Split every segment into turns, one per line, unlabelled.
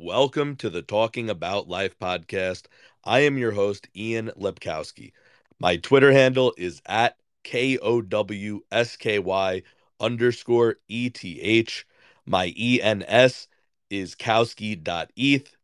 Welcome to the Talking About Life podcast. I am your host, Ian Lepkowski. My Twitter handle is at K O W S K Y underscore E T H. My ENS is Kowski.eth,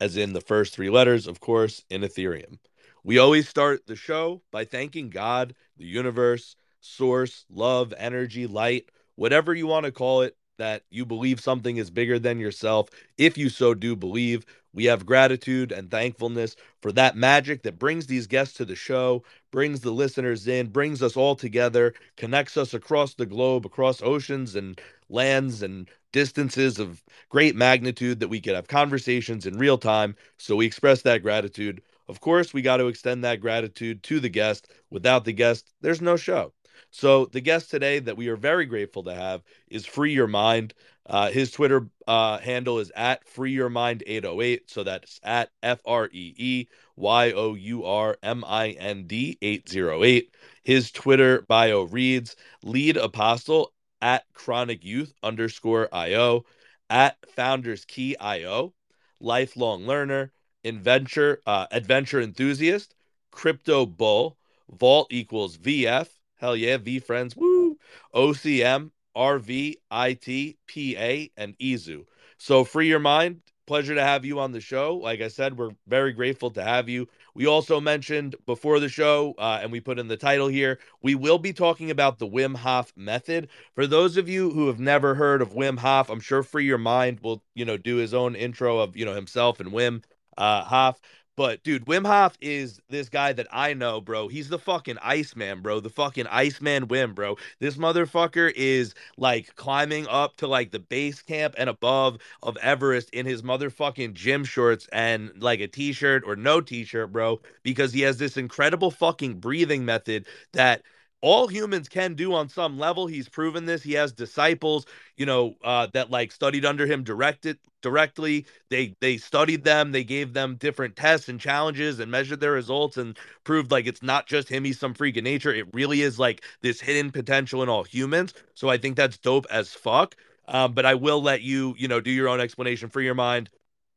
as in the first three letters, of course, in Ethereum. We always start the show by thanking God, the universe, source, love, energy, light, whatever you want to call it, that you believe something is bigger than yourself. If you so do believe, we have gratitude and thankfulness for that magic that brings these guests to the show, brings the listeners in, brings us all together, connects us across the globe, across oceans and lands and distances of great magnitude that we could have conversations in real time. So we express that gratitude. Of course, we got to extend that gratitude to the guest. Without the guest, there's no show. So the guest today that we are very grateful to have is Free Your Mind. Uh, his Twitter uh, handle is at Free Your Mind 808. So that's at F R E E Y O U R M I N D 808. His Twitter bio reads Lead Apostle at Chronic Youth underscore IO at Founders Key IO, lifelong learner, adventure uh, adventure enthusiast, crypto bull, vault equals VF Hell yeah, VeeFriends. Woo. OCM, RV, IT, PA, and EZU. So free your mind. Pleasure to have you on the show. Like I said, we're very grateful to have you. We also mentioned before the show, uh, and we put in the title here, we will be talking about the Wim Hof method. For those of you who have never heard of Wim Hof, I'm sure Free Your Mind will, you know, do his own intro of, you know, himself and Wim uh, Hof. But dude, Wim Hof is this guy that I know, bro. He's the fucking Iceman, bro. The fucking Iceman Wim, bro. This motherfucker is like climbing up to like the base camp and above of Everest in his motherfucking gym shorts and like a t-shirt or no t-shirt, bro, because he has this incredible fucking breathing method that all humans can do on some level. He's proven this. He has disciples, you know, uh, that like studied under him directed directly. They they studied them. They gave them different tests and challenges and measured their results and proved like it's not just him. He's some freak of nature. It really is like this hidden potential in all humans. So I think that's dope as fuck. Um, but I will let you, you know, do your own explanation for your mind.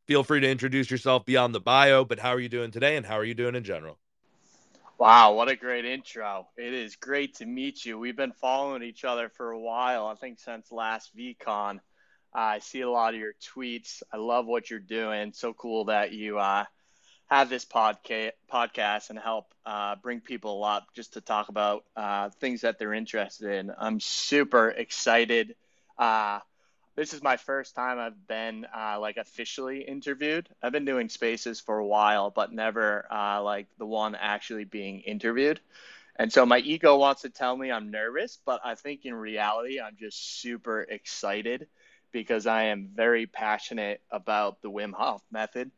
Feel free to introduce yourself beyond the bio. But how are you doing today, and how are you doing in general?
Wow, what a great intro. It is great to meet you. We've been following each other for a while, I think since last VeeCon. Uh, I see a lot of your tweets. I love what you're doing. So cool that you uh, have this podca- podcast and help uh, bring people up just to talk about uh, things that they're interested in. I'm super excited uh, this is my first time I've been uh, like officially interviewed. I've been doing spaces for a while, but never uh, like the one actually being interviewed. And so my ego wants to tell me I'm nervous, but I think in reality, I'm just super excited because I am very passionate about the Wim Hof method.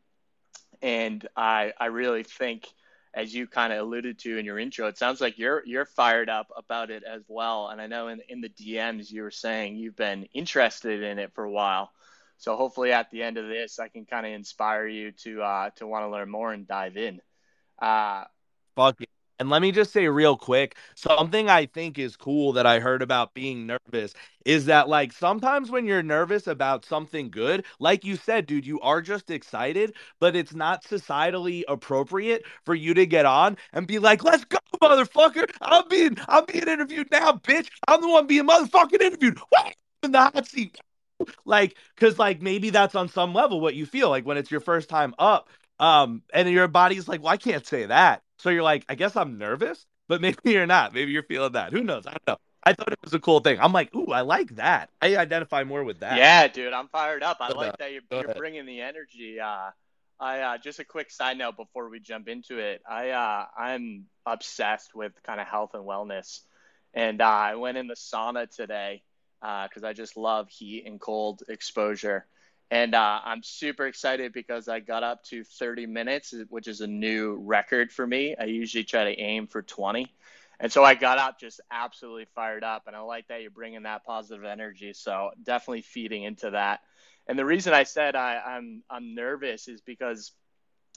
And I, I really think as you kind of alluded to in your intro, it sounds like you're you're fired up about it as well. And I know in in the DMs you were saying you've been interested in it for a while. So hopefully at the end of this, I can kind of inspire you to uh, to want to learn more and dive in.
Uh, Fuck and let me just say real quick something I think is cool that I heard about being nervous is that, like, sometimes when you're nervous about something good, like you said, dude, you are just excited, but it's not societally appropriate for you to get on and be like, let's go, motherfucker. I'm being, I'm being interviewed now, bitch. I'm the one being motherfucking interviewed. What? In the hot seat. Like, cause like maybe that's on some level what you feel like when it's your first time up. Um, and your body's like, well, I can't say that. So you're like, I guess I'm nervous, but maybe you're not. Maybe you're feeling that. Who knows? I don't know. I thought it was a cool thing. I'm like, ooh, I like that. I identify more with that.
Yeah, dude, I'm fired up. I like that you're, you're bringing the energy. Uh, I uh, just a quick side note before we jump into it. I uh, I'm obsessed with kind of health and wellness, and uh, I went in the sauna today because uh, I just love heat and cold exposure. And uh, I'm super excited because I got up to 30 minutes, which is a new record for me. I usually try to aim for 20. And so I got up just absolutely fired up. And I like that you're bringing that positive energy. So definitely feeding into that. And the reason I said I, I'm, I'm nervous is because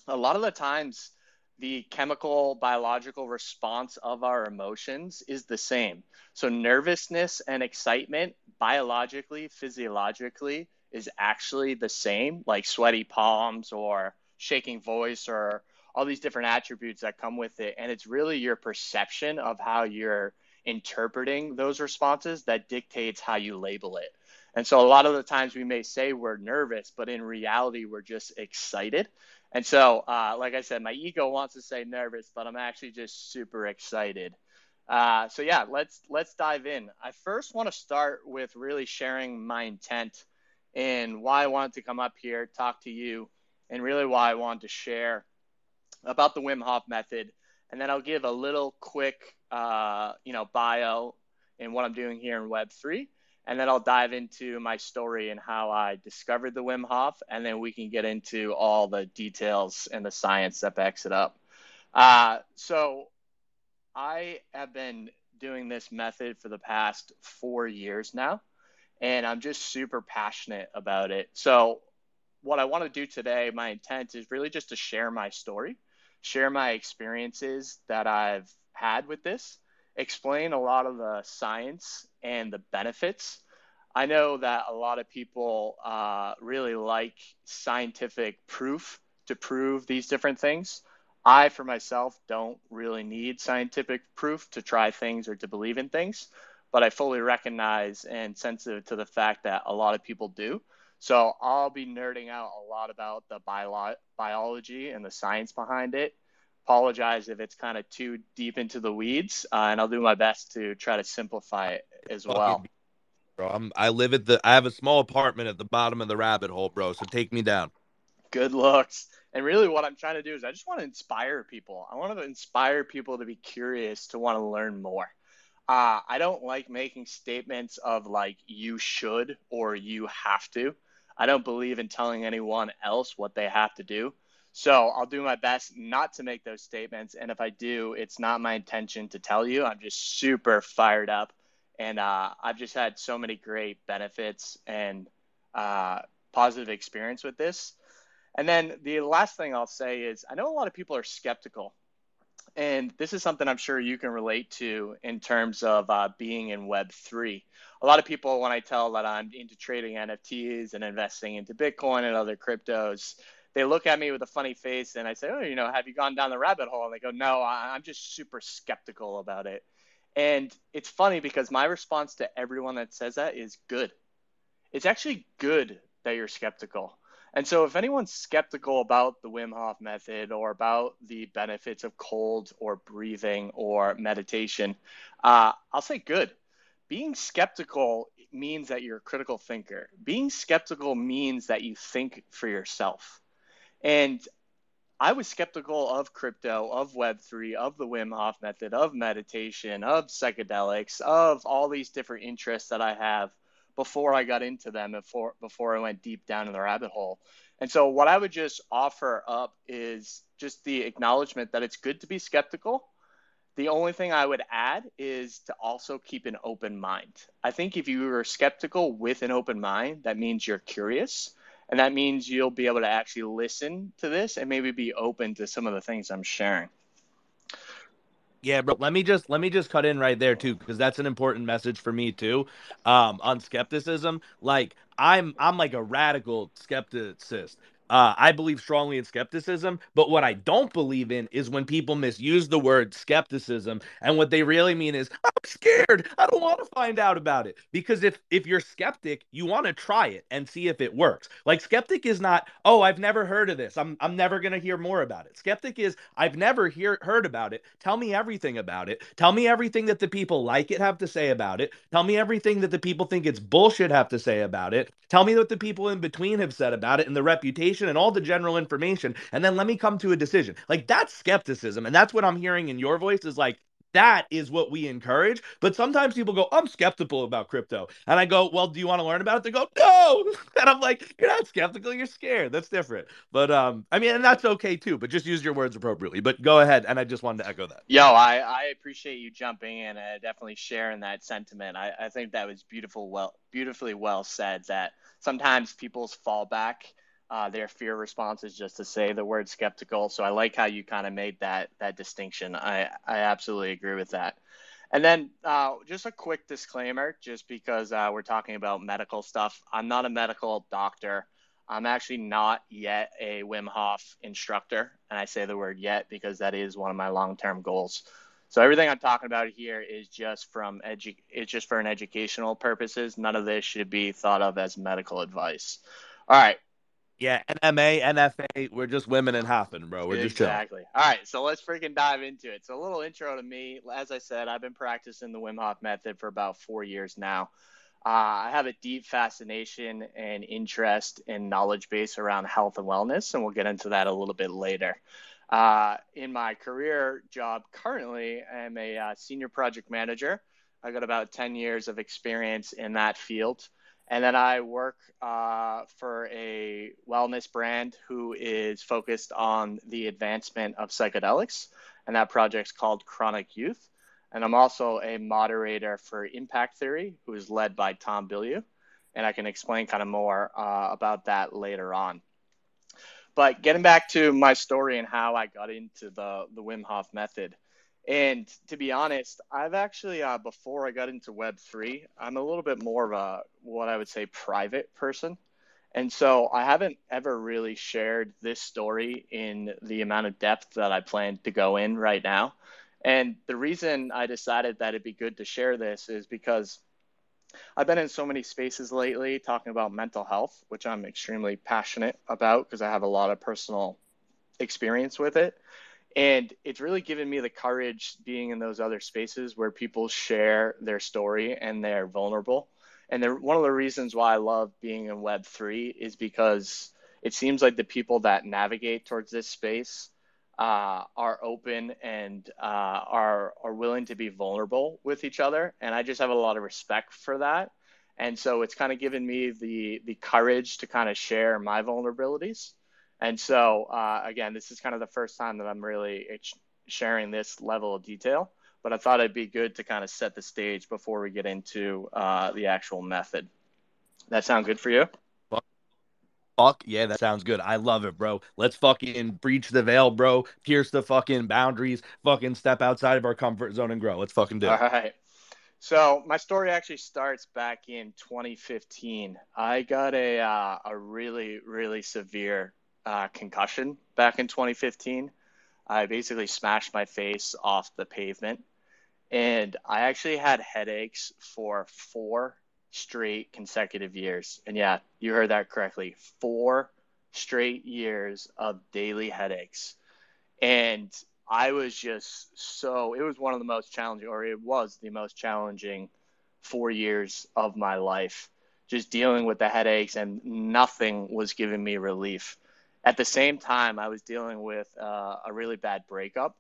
a lot of the times the chemical biological response of our emotions is the same. So nervousness and excitement biologically, physiologically, is actually the same, like sweaty palms or shaking voice or all these different attributes that come with it. And it's really your perception of how you're interpreting those responses that dictates how you label it. And so a lot of the times we may say we're nervous, but in reality, we're just excited. And so, uh, like I said, my ego wants to say nervous, but I'm actually just super excited. Uh, so yeah, let's let's dive in. I first want to start with really sharing my intent and why I wanted to come up here, talk to you, and really why I wanted to share about the Wim Hof method. And then I'll give a little quick, uh, you know, bio and what I'm doing here in Web3. And then I'll dive into my story and how I discovered the Wim Hof. And then we can get into all the details and the science that backs it up. Uh, so I have been doing this method for the past four years now. And I'm just super passionate about it. So, what I want to do today, my intent is really just to share my story, share my experiences that I've had with this, explain a lot of the science and the benefits. I know that a lot of people uh, really like scientific proof to prove these different things. I, for myself, don't really need scientific proof to try things or to believe in things, but I fully recognize and sensitive to the fact that a lot of people do. So I'll be nerding out a lot about the bio- biology and the science behind it. Apologize if it's kind of too deep into the weeds, uh, and I'll do my best to try to simplify it as well.
Bro, I'm, I live at the. I have a small apartment at the bottom of the rabbit hole, bro. So take me down.
Good looks. And really, what I'm trying to do is I just want to inspire people. I want to inspire people to be curious, to want to learn more. Uh, I don't like making statements of like you should or you have to. I don't believe in telling anyone else what they have to do. So I'll do my best not to make those statements. And if I do, it's not my intention to tell you. I'm just super fired up. And uh, I've just had so many great benefits and uh, positive experience with this. And then the last thing I'll say is I know a lot of people are skeptical. And this is something I'm sure you can relate to in terms of uh, being in Web3 a lot of people, when I tell that I'm into trading NFTs and investing into Bitcoin and other cryptos, they look at me with a funny face and I say, Oh, you know, have you gone down the rabbit hole? And they go, No, I'm just super skeptical about it. And it's funny because my response to everyone that says that is good. It's actually good that you're skeptical. And so, if anyone's skeptical about the Wim Hof method or about the benefits of cold or breathing or meditation, uh, I'll say good being skeptical means that you're a critical thinker. Being skeptical means that you think for yourself. And I was skeptical of crypto, of Web3, of the Wim Hof method, of meditation, of psychedelics, of all these different interests that I have before I got into them, before, before I went deep down in the rabbit hole. And so, what I would just offer up is just the acknowledgement that it's good to be skeptical the only thing I would add is to also keep an open mind. I think if you are skeptical with an open mind, that means you're curious. And that means you'll be able to actually listen to this and maybe be open to some of the things I'm sharing.
Yeah, bro. Let me just let me just cut in right there too, because that's an important message for me too. Um, on skepticism, like I'm I'm like a radical skepticist. Uh, I believe strongly in skepticism, but what I don't believe in is when people misuse the word skepticism, and what they really mean is I'm scared. I don't want to find out about it because if if you're skeptic, you want to try it and see if it works. Like skeptic is not, oh, I've never heard of this. I'm I'm never gonna hear more about it. Skeptic is, I've never hear heard about it. Tell me everything about it. Tell me everything that the people like it have to say about it. Tell me everything that the people think it's bullshit have to say about it. Tell me what the people in between have said about it and the reputation and all the general information, and then let me come to a decision. Like that's skepticism. And that's what I'm hearing in your voice is like, that is what we encourage. But sometimes people go, I'm skeptical about crypto. And I go, Well, do you want to learn about it? They go, No. And I'm like, You're not skeptical, you're scared. That's different. But um, I mean, and that's okay too, but just use your words appropriately. But go ahead. And I just wanted to echo that.
Yo, I, I appreciate you jumping in and definitely sharing that sentiment. I, I think that was beautiful, well beautifully well said that sometimes people's fallback uh, their fear response is just to say the word skeptical. So I like how you kind of made that that distinction. I I absolutely agree with that. And then uh, just a quick disclaimer, just because uh, we're talking about medical stuff. I'm not a medical doctor. I'm actually not yet a Wim Hof instructor, and I say the word yet because that is one of my long-term goals. So everything I'm talking about here is just from edu- it's just for an educational purposes. None of this should be thought of as medical advice. All right.
Yeah, NMA, NFA, we're just women and hopping, bro. We're just
exactly. All right, so let's freaking dive into it. So a little intro to me. As I said, I've been practicing the Wim Hof method for about four years now. Uh, I have a deep fascination and interest and knowledge base around health and wellness, and we'll get into that a little bit later. Uh, in my career job currently, I'm a uh, senior project manager. I've got about 10 years of experience in that field. And then I work uh, for a wellness brand who is focused on the advancement of psychedelics. And that project's called Chronic Youth. And I'm also a moderator for Impact Theory, who is led by Tom Bilyeu. And I can explain kind of more uh, about that later on. But getting back to my story and how I got into the, the Wim Hof method. And to be honest, I've actually, uh, before I got into Web3, I'm a little bit more of a, what I would say, private person. And so I haven't ever really shared this story in the amount of depth that I plan to go in right now. And the reason I decided that it'd be good to share this is because I've been in so many spaces lately talking about mental health, which I'm extremely passionate about because I have a lot of personal experience with it. And it's really given me the courage being in those other spaces where people share their story and they're vulnerable. And they're, one of the reasons why I love being in Web3 is because it seems like the people that navigate towards this space uh, are open and uh, are are willing to be vulnerable with each other, and I just have a lot of respect for that. And so it's kind of given me the the courage to kind of share my vulnerabilities. And so uh, again, this is kind of the first time that I'm really sharing this level of detail. But I thought it'd be good to kind of set the stage before we get into uh, the actual method. That sound good for you?
fuck yeah, that sounds good. I love it, bro. Let's fucking breach the veil, bro. Pierce the fucking boundaries. Fucking step outside of our comfort zone and grow. Let's fucking do it.
All right. So my story actually starts back in 2015. I got a uh, a really really severe uh, concussion back in 2015. I basically smashed my face off the pavement, and I actually had headaches for four straight consecutive years. And yeah, you heard that correctly. Four straight years of daily headaches. And I was just so, it was one of the most challenging, or it was the most challenging four years of my life, just dealing with the headaches, and nothing was giving me relief. At the same time, I was dealing with uh, a really bad breakup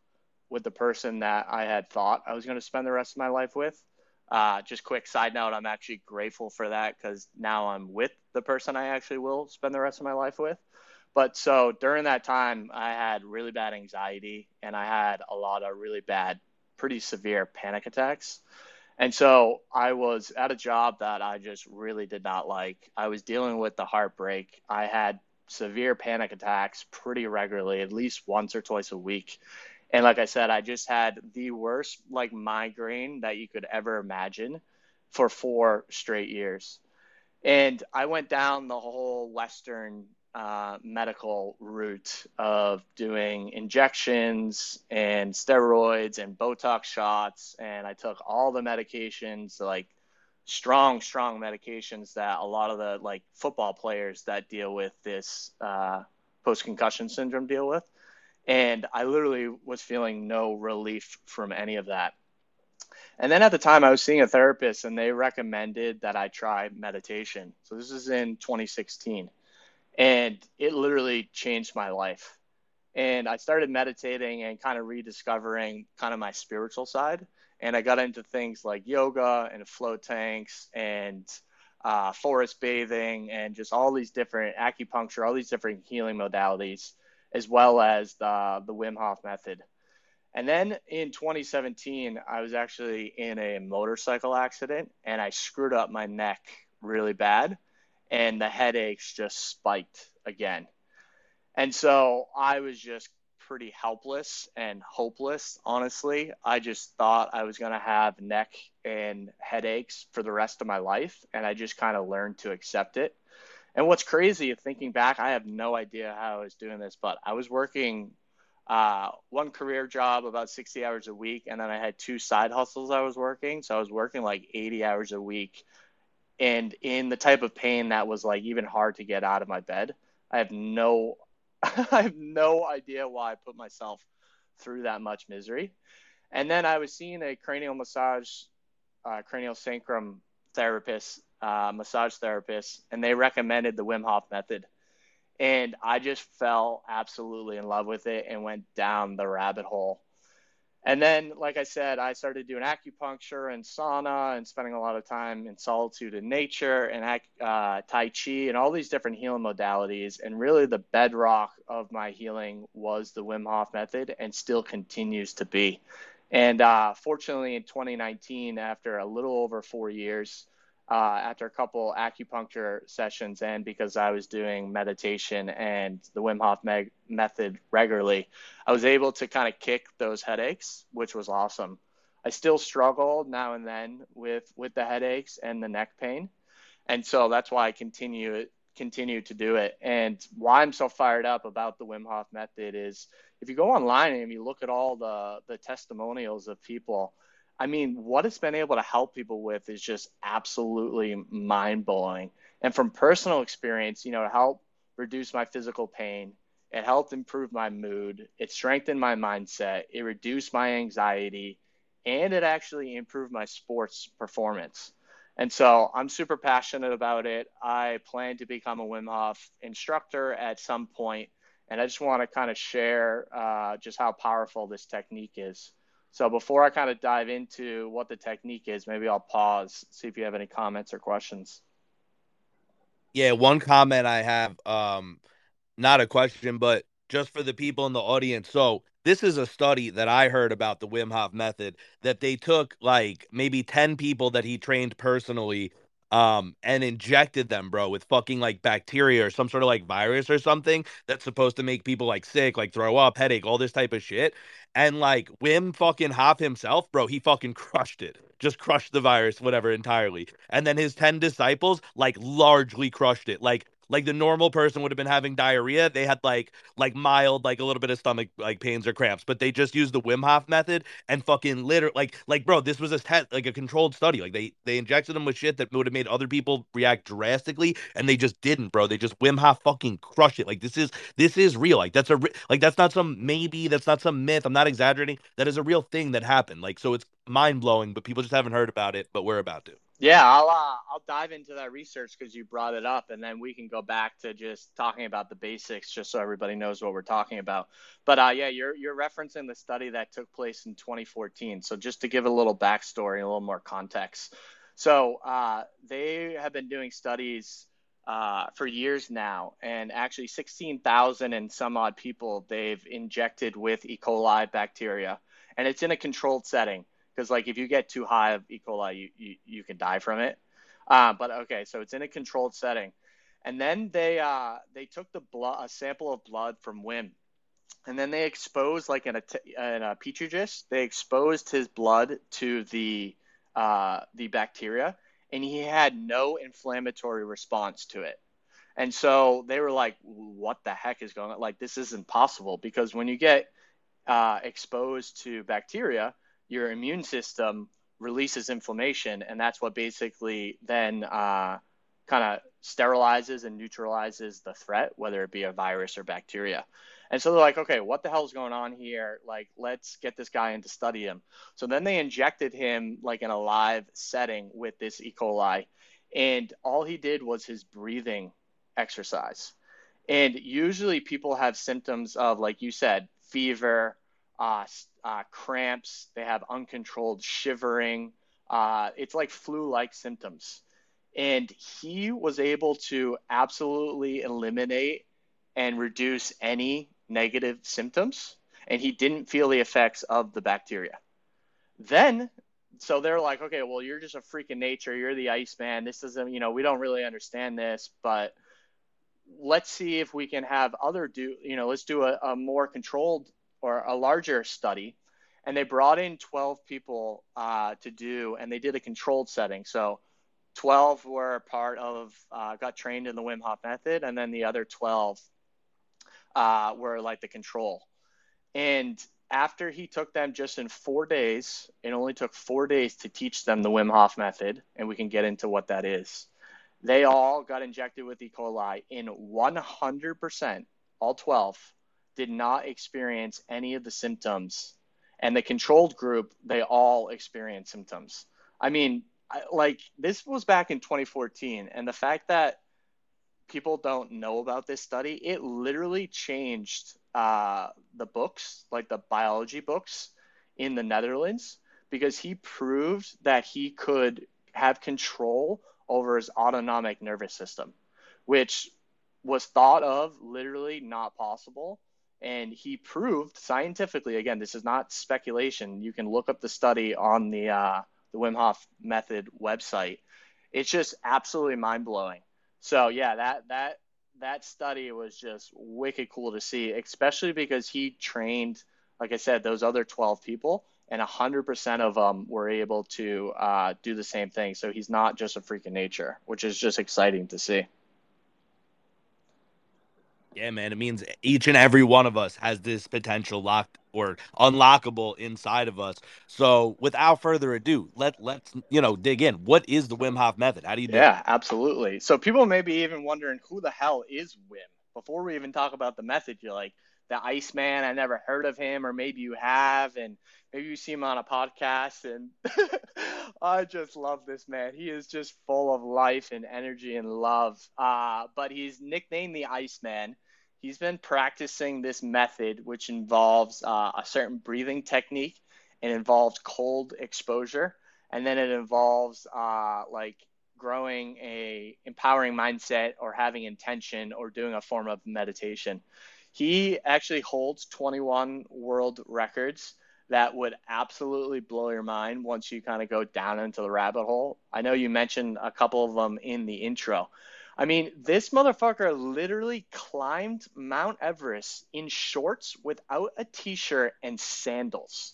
with the person that I had thought I was going to spend the rest of my life with. Uh, just quick side note, I'm actually grateful for that because now I'm with the person I actually will spend the rest of my life with. But so during that time, I had really bad anxiety and I had a lot of really bad, pretty severe panic attacks. And so I was at a job that I just really did not like. I was dealing with the heartbreak. I had severe panic attacks pretty regularly, at least once or twice a week. And like I said, I just had the worst like migraine that you could ever imagine for four straight years. And I went down the whole Western uh, medical route of doing injections and steroids and Botox shots. And I took all the medications, like strong, strong medications that a lot of the like football players that deal with this uh, post concussion syndrome deal with. And I literally was feeling no relief from any of that. And then at the time, I was seeing a therapist, and they recommended that I try meditation. So this is in 2016. And it literally changed my life. And I started meditating and kind of rediscovering kind of my spiritual side. And I got into things like yoga and float tanks and uh, forest bathing and just all these different acupuncture, all these different healing modalities as well as the, the Wim Hof method. And then in 2017, I was actually in a motorcycle accident and I screwed up my neck really bad, and the headaches just spiked again. And so I was just pretty helpless and hopeless, honestly. I just thought I was going to have neck and headaches for the rest of my life. And I just kind of learned to accept it. And what's crazy, thinking back, I have no idea how I was doing this, but I was working uh, one career job about 60 hours a week. And then I had two side hustles I was working. So I was working like 80 hours a week and in the type of pain that was like even hard to get out of my bed. I have no I have no idea why I put myself through that much misery. And then I was seeing a cranial massage, uh, cranial sacrum therapist, uh, massage therapist, and they recommended the Wim Hof method. And I just fell absolutely in love with it and went down the rabbit hole and then, like I said, I started doing acupuncture and sauna and spending a lot of time in solitude and nature and uh, Tai Chi and all these different healing modalities. And really, the bedrock of my healing was the Wim Hof method and still continues to be. And uh, fortunately, in 2019, after a little over four years, uh, after a couple acupuncture sessions and because I was doing meditation and the Wim Hof me- method regularly, I was able to kind of kick those headaches, which was awesome. I still struggle now and then with with the headaches and the neck pain, and so that's why I continue continue to do it. And why I'm so fired up about the Wim Hof method is if you go online and you look at all the the testimonials of people I mean, what it's been able to help people with is just absolutely mind blowing. And from personal experience, you know, to help reduce my physical pain, it helped improve my mood, it strengthened my mindset, it reduced my anxiety, and it actually improved my sports performance. And so I'm super passionate about it. I plan to become a Wim Hof instructor at some point, and I just want to kind of share uh, just how powerful this technique is. So before I kind of dive into what the technique is, maybe I'll pause, see if you have any comments or questions.
Yeah, one comment I have, um, not a question, but just for the people in the audience. So this is a study that I heard about the Wim Hof method that they took like maybe 10 people that he trained personally um and injected them bro with fucking like bacteria or some sort of like virus or something that's supposed to make people like sick like throw up headache all this type of shit and like Wim fucking Hof himself, bro, he fucking crushed it. Just crushed the virus, whatever, entirely. And then his 10 disciples, like, largely crushed it. Like, like the normal person would have been having diarrhea. They had like like mild, like a little bit of stomach like pains or cramps, but they just used the Wim Hof method and fucking literally like like bro, this was a test like a controlled study. Like they they injected them with shit that would have made other people react drastically, and they just didn't, bro. They just Wim Hof fucking crushed it. Like this is this is real. Like that's a like that's not some maybe that's not some myth. I'm not exaggerating. That is a real thing that happened. Like so, it's mind blowing, but people just haven't heard about it. But we're about to.
Yeah, I'll uh, I'll dive into that research because you brought it up, and then we can go back to just talking about the basics, just so everybody knows what we're talking about. But uh, yeah, you're you're referencing the study that took place in 2014. So just to give a little backstory, a little more context. So uh, they have been doing studies uh, for years now, and actually 16,000 and some odd people they've injected with E. coli bacteria, and it's in a controlled setting because like if you get too high of E. coli, you you, you can die from it. Uh, but okay, so it's in a controlled setting, and then they uh, they took the blood a sample of blood from Wim, and then they exposed like in a t- in a petri dish, they exposed his blood to the uh, the bacteria, and he had no inflammatory response to it. And so they were like, "What the heck is going on? Like this isn't possible because when you get uh, exposed to bacteria, your immune system releases inflammation, and that's what basically then uh, kind of sterilizes and neutralizes the threat, whether it be a virus or bacteria. And so they're like, okay, what the hell is going on here? Like, let's get this guy in to study him. So then they injected him like in a live setting with this E. coli, and all he did was his breathing exercise. And usually people have symptoms of, like you said, fever, uh, uh, cramps, they have uncontrolled shivering. Uh, it's like flu like symptoms. And he was able to absolutely eliminate and reduce any negative symptoms. And he didn't feel the effects of the bacteria. Then, so they're like, okay, well, you're just a freak of nature. You're the Iceman. This doesn't, you know, we don't really understand this, but let's see if we can have other do, you know, let's do a, a more controlled or a larger study, and they brought in 12 people uh, to do, and they did a controlled setting. So 12 were part of, uh, got trained in the Wim Hof method, and then the other 12 uh, were like the control. And after he took them just in four days, it only took four days to teach them the Wim Hof method, and we can get into what that is. They all got injected with E. coli in 100%, all 12 did not experience any of the symptoms. And the controlled group, they all experienced symptoms. I mean, I, like this was back in 2014. And the fact that people don't know about this study, it literally changed uh, the books, like the biology books in the Netherlands, because he proved that he could have control over his autonomic nervous system, which was thought of literally not possible. And he proved scientifically, again, this is not speculation. You can look up the study on the, uh, the Wim Hof Method website. It's just absolutely mind blowing. So yeah, that that that study was just wicked cool to see, especially because he trained, like I said, those other 12 people, and 100% of them were able to uh, do the same thing. So he's not just a freak of nature, which is just exciting to see.
Yeah, man. It means each and every one of us has this potential locked or unlockable inside of us. So, without further ado, let let's you know dig in. What is the Wim Hof method? How do you do?
Yeah, it? absolutely. So people may be even wondering who the hell is Wim. Before we even talk about the method, you're like the Iceman. I never heard of him, or maybe you have, and maybe you see him on a podcast. And I just love this man. He is just full of life and energy and love. Uh, but he's nicknamed the Iceman he's been practicing this method, which involves uh, a certain breathing technique and involves cold exposure, and then it involves uh, like growing a empowering mindset or having intention or doing a form of meditation. He actually holds 21 world records that would absolutely blow your mind once you kind of go down into the rabbit hole. I know you mentioned a couple of them in the intro, I mean, this motherfucker literally climbed Mount Everest in shorts without a t shirt and sandals.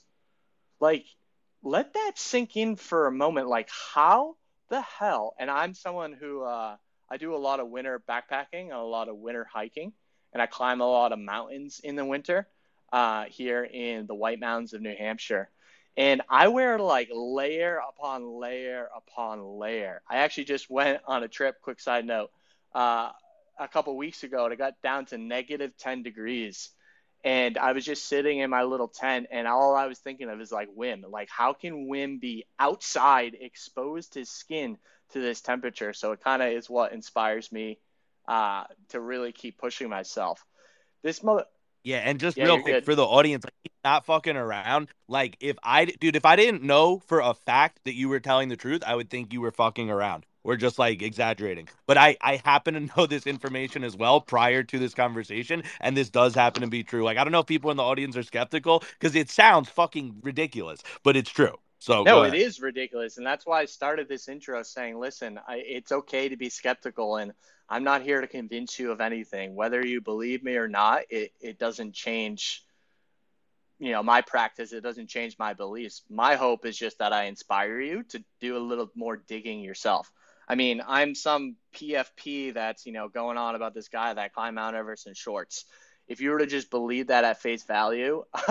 Like, let that sink in for a moment. Like, how the hell? And I'm someone who, uh, I do a lot of winter backpacking and a lot of winter hiking, and I climb a lot of mountains in the winter uh, here in the White Mountains of New Hampshire. And I wear like layer upon layer upon layer. I actually just went on a trip, quick side note, uh, a couple weeks ago and it got down to negative 10 degrees. And I was just sitting in my little tent, and all I was thinking of is like Wim. Like, how can Wim be outside, exposed his skin to this temperature? So it kind of is what inspires me uh, to really keep pushing myself. This mother,
yeah, and just yeah, real quick good. for the audience, like, not fucking around. Like, if I, dude, if I didn't know for a fact that you were telling the truth, I would think you were fucking around or just like exaggerating. But I, I happen to know this information as well prior to this conversation, and this does happen to be true. Like, I don't know if people in the audience are skeptical because it sounds fucking ridiculous, but it's true. So
no, it is ridiculous, and that's why I started this intro saying, "Listen, I, it's okay to be skeptical, and I'm not here to convince you of anything. Whether you believe me or not, it, it doesn't change, you know, my practice. It doesn't change my beliefs. My hope is just that I inspire you to do a little more digging yourself. I mean, I'm some PFP that's you know going on about this guy that climbed Mount Everest in shorts. If you were to just believe that at face value,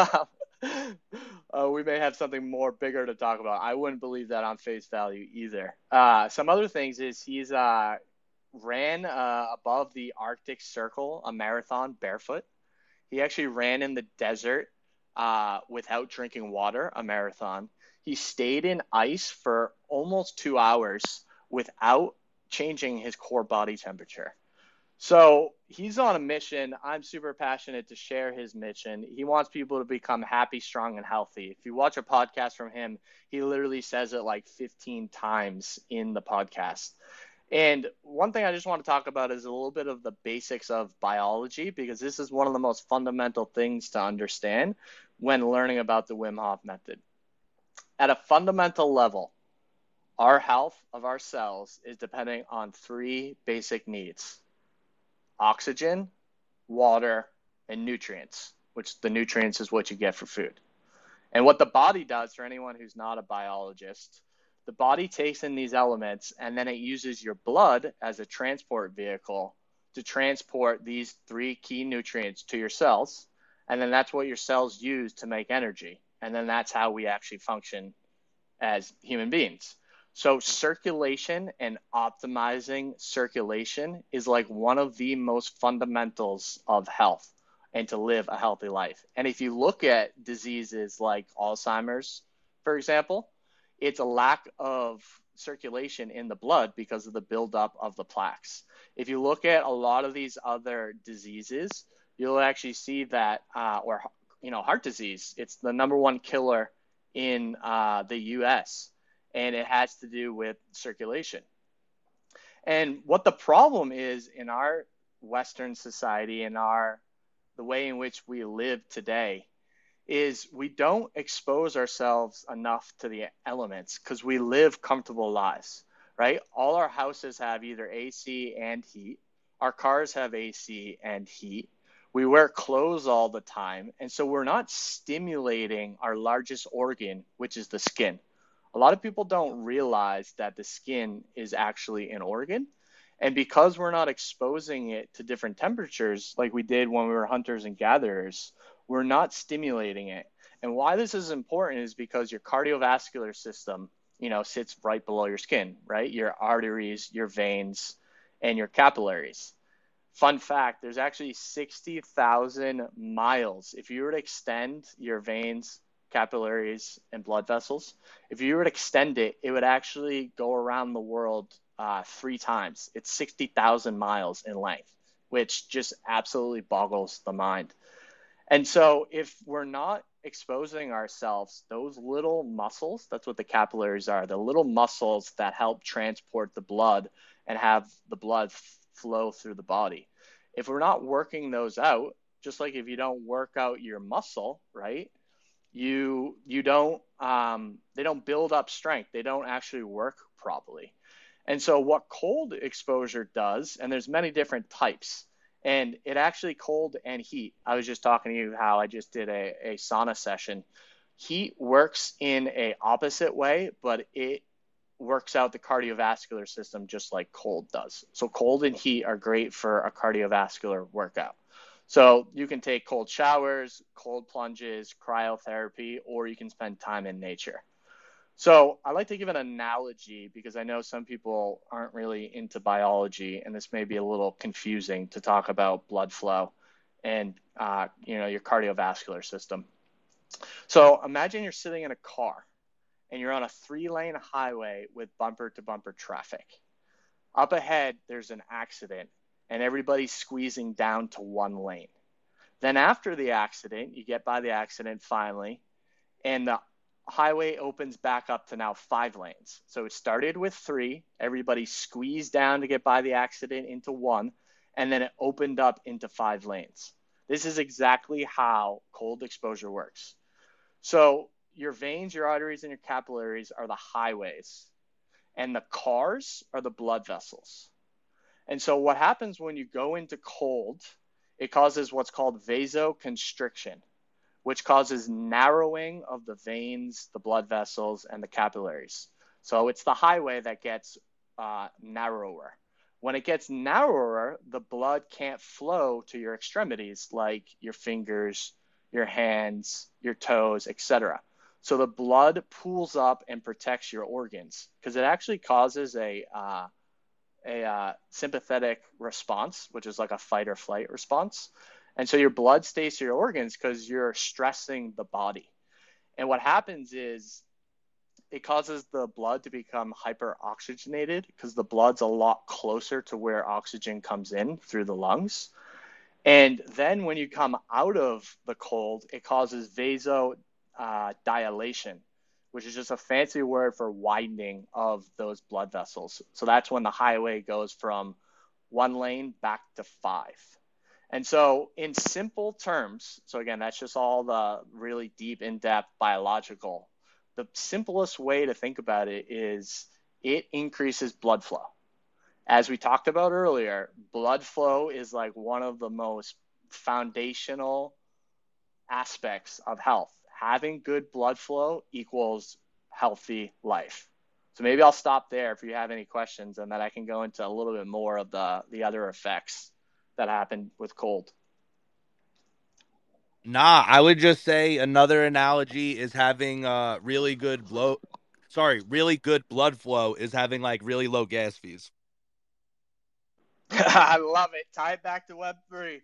uh, we may have something more bigger to talk about. I wouldn't believe that on face value either. Uh, some other things is he's uh, ran uh, above the Arctic Circle, a marathon barefoot. He actually ran in the desert uh, without drinking water, a marathon. He stayed in ice for almost two hours without changing his core body temperature. So he's on a mission. I'm super passionate to share his mission. He wants people to become happy, strong, and healthy. If you watch a podcast from him, he literally says it like 15 times in the podcast. And one thing I just want to talk about is a little bit of the basics of biology because this is one of the most fundamental things to understand when learning about the Wim Hof method. At a fundamental level, our health of our cells is depending on three basic needs oxygen, water, and nutrients. which the nutrients is what you get for food. And what the body does for anyone who's not a biologist, the body takes in these elements and then it uses your blood as a transport vehicle to transport these three key nutrients to your cells. And then that's what your cells use to make energy. And then that's how we actually function as human beings. So, circulation and optimizing circulation is like one of the most fundamentals of health and to live a healthy life. And if you look at diseases like Alzheimer's, for example, it's a lack of circulation in the blood because of the buildup of the plaques. If you look at a lot of these other diseases, you'll actually see that, uh, or you know, heart disease, it's the number one killer in uh, the U.S and it has to do with circulation. And what the problem is in our Western society, in our the way in which we live today, is we don't expose ourselves enough to the elements because we live comfortable lives, right? All our houses have either AC and heat. Our cars have AC and heat. We wear clothes all the time. And so we're not stimulating our largest organ, which is the skin a lot of people don't realize that the skin is actually an organ. And because we're not exposing it to different temperatures like we did when we were hunters and gatherers, we're not stimulating it. And why this is important is because your cardiovascular system, you know, sits right below your skin, right? Your arteries, your veins, and your capillaries. Fun fact, there's actually 60,000 miles. If you were to extend your veins capillaries and blood vessels. If you were to extend it, it would actually go around the world uh, three times. It's 60,000 miles in length, which just absolutely boggles the mind. And so, if we're not exposing ourselves, those little muscles, that's what the capillaries are, the little muscles that help transport the blood and have the blood f- flow through the body. If we're not working those out, just like if you don't work out your muscle, right? You you don't um, they don't build up strength. They don't actually work properly. And so what cold exposure does and there's many different types and it actually cold and heat. I was just talking to you how i just did a, a sauna session. Heat works in a opposite way but it works out the cardiovascular system just like cold does. So cold and heat are great for a cardiovascular workout so you can take cold showers, cold plunges, cryotherapy, or you can spend time in nature. So I like to give an analogy because I know some people aren't really into biology, and this may be a little confusing to talk about blood flow and uh, you know your cardiovascular system. So imagine you're sitting in a car and you're on a three-lane highway with bumper-to-bumper traffic. Up ahead, there's an accident and everybody's squeezing down to one lane. Then after the accident, you get by the accident finally, and the highway opens back up to now five lanes. So it started with three, everybody squeezed down to get by the accident into one, and then it opened up into five lanes. This is exactly how cold exposure works. So your veins, your arteries, and your capillaries are the highways, and the cars are the blood vessels. And so what happens when you go into cold, it causes what's called vasoconstriction, which causes narrowing of the veins, the blood vessels, and the capillaries. So it's the highway that gets uh, narrower. When it gets narrower, the blood can't flow to your extremities like your fingers, your hands, your toes, etc. So the blood pools up and protects your organs because it actually causes a uh, a uh, sympathetic response, which is like a fight or flight response. And so your blood stays to your organs because you're stressing the body. And what happens is it causes the blood to become hyperoxygenated because the blood's a lot closer to where oxygen comes in through the lungs. And then when you come out of the cold, it causes vasodilation, uh, which is just a fancy word for widening of those blood vessels. So that's when the highway goes from one lane back to five. And so, in simple terms, so again, that's just all the really deep, in depth biological. The simplest way to think about it is it increases blood flow. As we talked about earlier, blood flow is like one of the most foundational aspects of health. Having good blood flow equals healthy life. So maybe I'll stop there if you have any questions, and then I can go into a little bit more of the the other effects that happen with cold.
Nah, I would just say another analogy is having uh really good blow sorry, really good blood flow is having like really low gas fees.
I love it. Tie it back to Web three.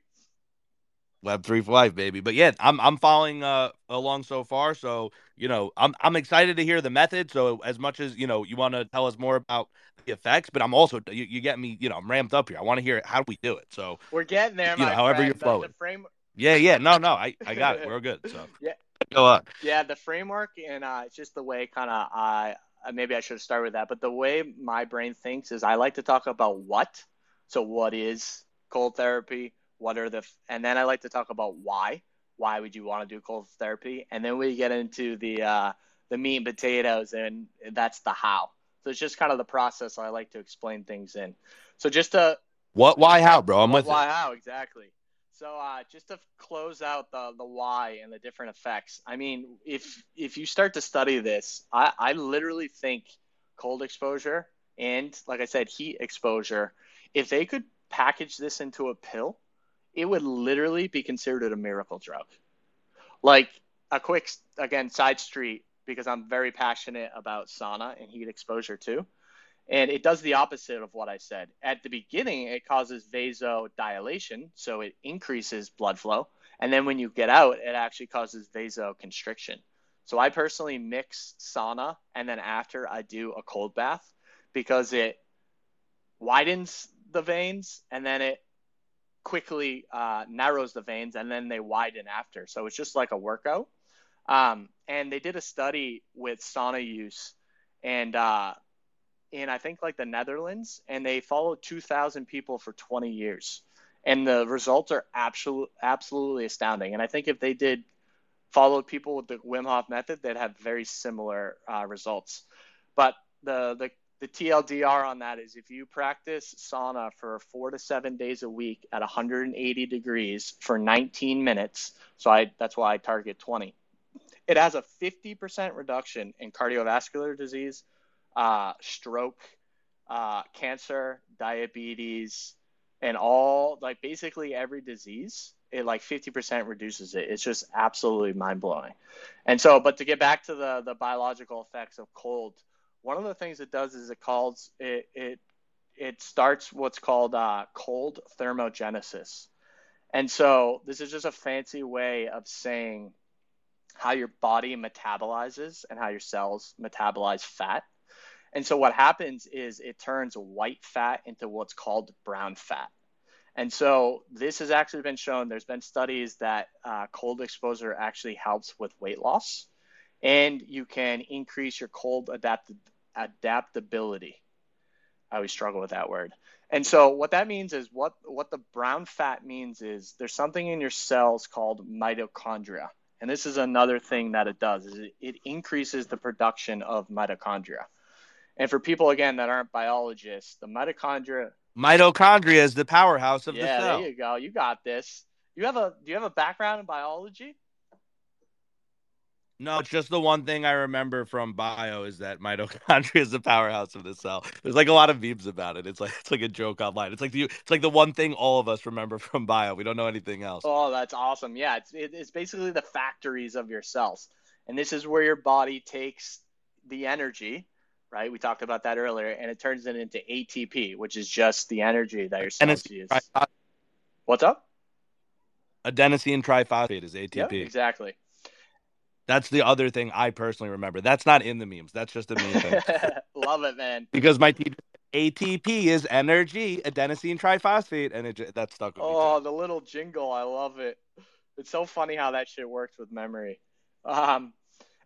Web three for life, baby. But yeah, I'm I'm following uh along so far. So you know, I'm I'm excited to hear the method. So as much as you know, you want to tell us more about the effects, but I'm also you, you get me. You know, I'm ramped up here. I want to hear how do we do it. So
we're getting there.
You know, however
friend.
you're flowing.
Frame...
Yeah, yeah. No, no. I I got it. We're good. So
yeah.
Go on.
Yeah, the framework and uh, it's just the way kind of I uh, maybe I should have started with that. But the way my brain thinks is I like to talk about what. So what is cold therapy? What are the and then I like to talk about why. Why would you want to do cold therapy? And then we get into the uh, the meat and potatoes, and that's the how. So it's just kind of the process I like to explain things in. So just to
what, why, how, bro? I'm with
why,
it.
how exactly. So uh, just to close out the the why and the different effects. I mean, if if you start to study this, I, I literally think cold exposure and like I said, heat exposure, if they could package this into a pill, it would literally be considered a miracle drug. Like a quick, again, side street, because I'm very passionate about sauna and heat exposure too. And it does the opposite of what I said. At the beginning, it causes vasodilation, so it increases blood flow. And then when you get out, it actually causes vasoconstriction. So I personally mix sauna and then after I do a cold bath because it widens the veins and then it quickly uh, narrows the veins and then they widen after. So it's just like a workout. Um, and they did a study with sauna use and uh, in I think like the Netherlands, and they followed 2,000 people for 20 years, and the results are absolutely absolutely astounding. And I think if they did follow people with the Wim Hof method, they'd have very similar uh, results. But the the the TLDR on that is if you practice sauna for four to seven days a week at 180 degrees for 19 minutes, so I that's why I target 20. It has a 50% reduction in cardiovascular disease, uh, stroke, uh, cancer, diabetes, and all like basically every disease. It like 50% reduces it. It's just absolutely mind blowing. And so, but to get back to the the biological effects of cold one of the things it does is it calls it it it starts what's called uh, cold thermogenesis. And so this is just a fancy way of saying how your body metabolizes and how your cells metabolize fat. And so what happens is it turns white fat into what's called brown fat. And so this has actually been shown. There's been studies that uh, cold exposure actually helps with weight loss and you can increase your cold adapt- adaptability. I always struggle with that word. And so what that means is what what the brown fat means is there's something in your cells called mitochondria. And this is another thing that it does is it, it increases the production of mitochondria. And for people again that aren't biologists, the mitochondria
mitochondria is the powerhouse of
yeah,
the cell.
there you go. You got this. You have a do you have a background in biology?
No, it's just the one thing I remember from bio is that mitochondria is the powerhouse of the cell. There's like a lot of memes about it. It's like it's like a joke online. It's like the it's like the one thing all of us remember from bio. We don't know anything else.
Oh, that's awesome. Yeah, it's it's basically the factories of your cells, and this is where your body takes the energy, right? We talked about that earlier, and it turns it into ATP, which is just the energy that your cells use. What's up?
Adenosine triphosphate is ATP.
Yep, exactly.
That's the other thing I personally remember. That's not in the memes. That's just a meme thing.
Love it, man.
Because my teacher ATP is energy, adenosine triphosphate, and it that stuck with
oh, me. the little jingle, I love it. It's so funny how that shit works with memory. Um,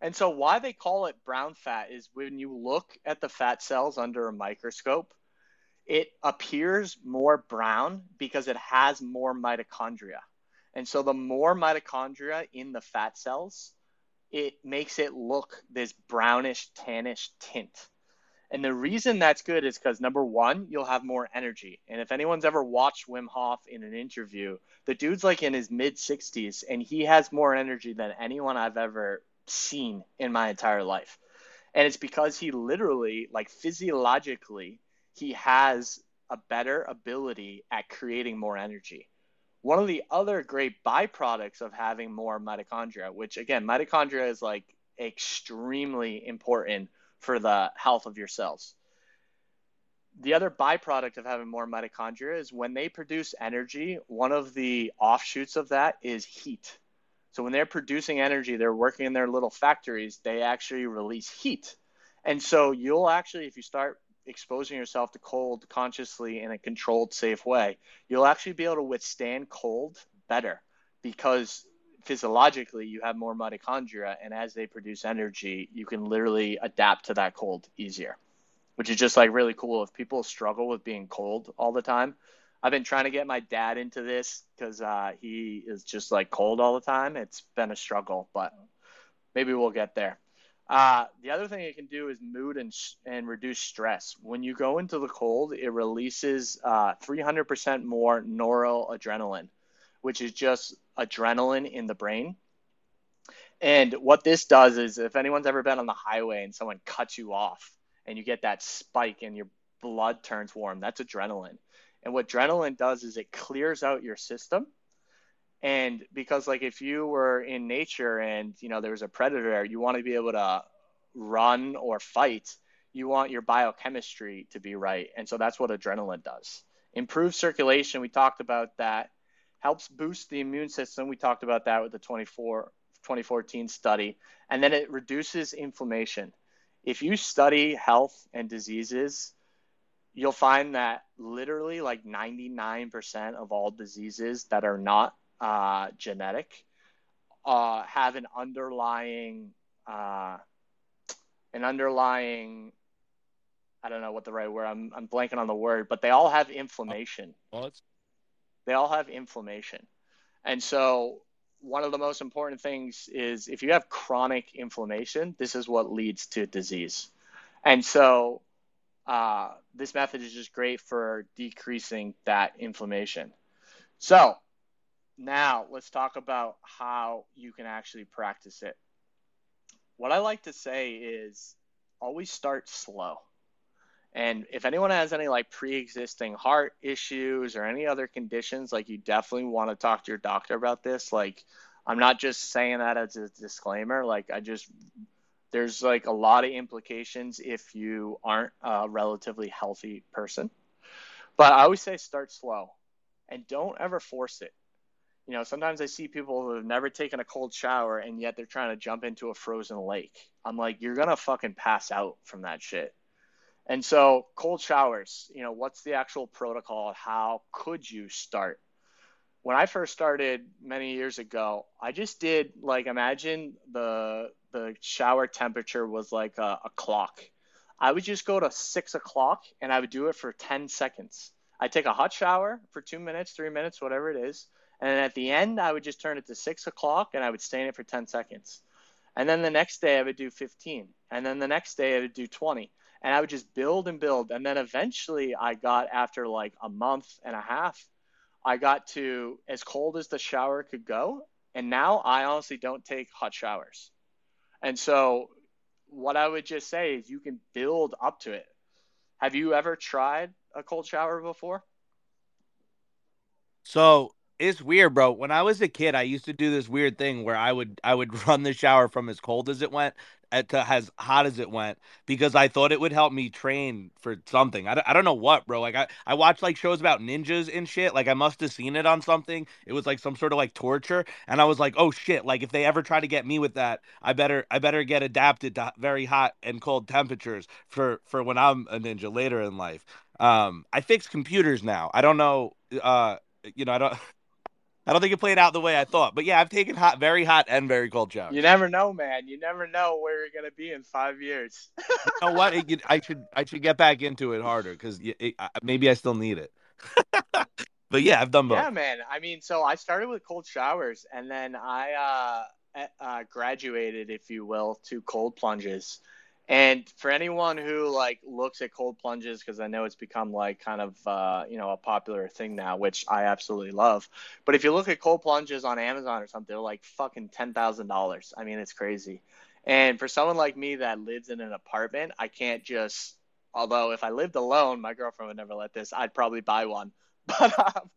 and so why they call it brown fat is when you look at the fat cells under a microscope, it appears more brown because it has more mitochondria. And so the more mitochondria in the fat cells, it makes it look this brownish tannish tint. And the reason that's good is because number one, you'll have more energy. And if anyone's ever watched Wim Hof in an interview, the dude's like in his mid 60s and he has more energy than anyone I've ever seen in my entire life. And it's because he literally, like physiologically, he has a better ability at creating more energy. One of the other great byproducts of having more mitochondria, which again, mitochondria is like extremely important for the health of your cells. The other byproduct of having more mitochondria is when they produce energy, one of the offshoots of that is heat. So when they're producing energy, they're working in their little factories, they actually release heat. And so you'll actually, if you start exposing yourself to cold consciously in a controlled, safe way, you'll actually be able to withstand cold better because physiologically you have more mitochondria and as they produce energy you can literally adapt to that cold easier which is just like really cool. If people struggle with being cold all the time i've been trying to get my dad into this because uh, he is just like cold all the time. It's been a struggle but maybe we'll get there uh, the other thing it can do is mood and, and reduce stress. When you go into the cold, it releases uh, 300% more noradrenaline, which is just adrenaline in the brain. And what this does is if anyone's ever been on the highway and someone cuts you off and you get that spike and your blood turns warm, that's adrenaline. And what adrenaline does is it clears out your system. And because like if you were in nature and you know there was a predator, you want to be able to run or fight, you want your biochemistry to be right. And so that's what adrenaline does. Improve circulation, we talked about that helps boost the immune system. We talked about that with the 24, 2014 study. And then it reduces inflammation. If you study health and diseases, you'll find that literally like 99% of all diseases that are not uh, genetic uh, have an underlying uh, an underlying I don't know what the right word I'm I'm blanking on the word, but they all have inflammation. Well, they all have inflammation. And so one of the most important things is if you have chronic inflammation, this is what leads to disease. And so uh, this method is just great for decreasing that inflammation. So now let's talk about how you can actually practice it. What I like to say is always start slow. And if anyone has any like pre-existing heart issues or any other conditions, like you definitely want to talk to your doctor about this. Like I'm not just saying that as a disclaimer. Like I just there's like a lot of implications if you aren't a relatively healthy person. But I always say start slow and don't ever force it. You know, sometimes I see people who have never taken a cold shower and yet they're trying to jump into a frozen lake. I'm like, you're going to fucking pass out from that shit. And so, cold showers, you know, what's the actual protocol? How could you start? When I first started many years ago, I just did like imagine the the shower temperature was like a, a clock. I would just go to six o'clock and I would do it for 10 seconds. I'd take a hot shower for two minutes, three minutes, whatever it is. And at the end, I would just turn it to six o'clock and I would stay in it for 10 seconds. And then the next day, I would do 15. And then the next day, I would do 20 and I would just build and build. And then eventually I got after like a month and a half, I got to as cold as the shower could go. And now I honestly don't take hot showers. And so what I would just say is you can build up to it. Have you ever tried a cold shower before?
So it's weird, bro. When I was a kid, I used to do this weird thing where I would I would run the shower from as cold as it went to as hot as it went because I thought it would help me train for something. I, I don't know what, bro. Like I, I watched like shows about ninjas and shit. Like I must have seen it on something. It was like some sort of like torture, and I was like, oh shit. Like if they ever try to get me with that, I better I better get adapted to very hot and cold temperatures for for when I'm a ninja later in life. Um, I fix computers now. I don't know. Uh, you know, I don't. I don't think it played out the way I thought. But yeah, I've taken hot, very hot and very cold showers.
You never know, man. You never know where you're gonna be in five years.
you know what? It, I should I should get back into it harder because maybe I still need it. but yeah, I've done both.
Yeah, man. I mean, so I started with cold showers, and then I uh, uh, graduated, if you will, to cold plunges. And for anyone who like looks at cold plunges, because I know it's become like kind of uh, you know a popular thing now, which I absolutely love. But if you look at cold plunges on Amazon or something, they're like fucking ten thousand dollars. I mean, it's crazy. And for someone like me that lives in an apartment, I can't just. Although if I lived alone, my girlfriend would never let this. I'd probably buy one, but um,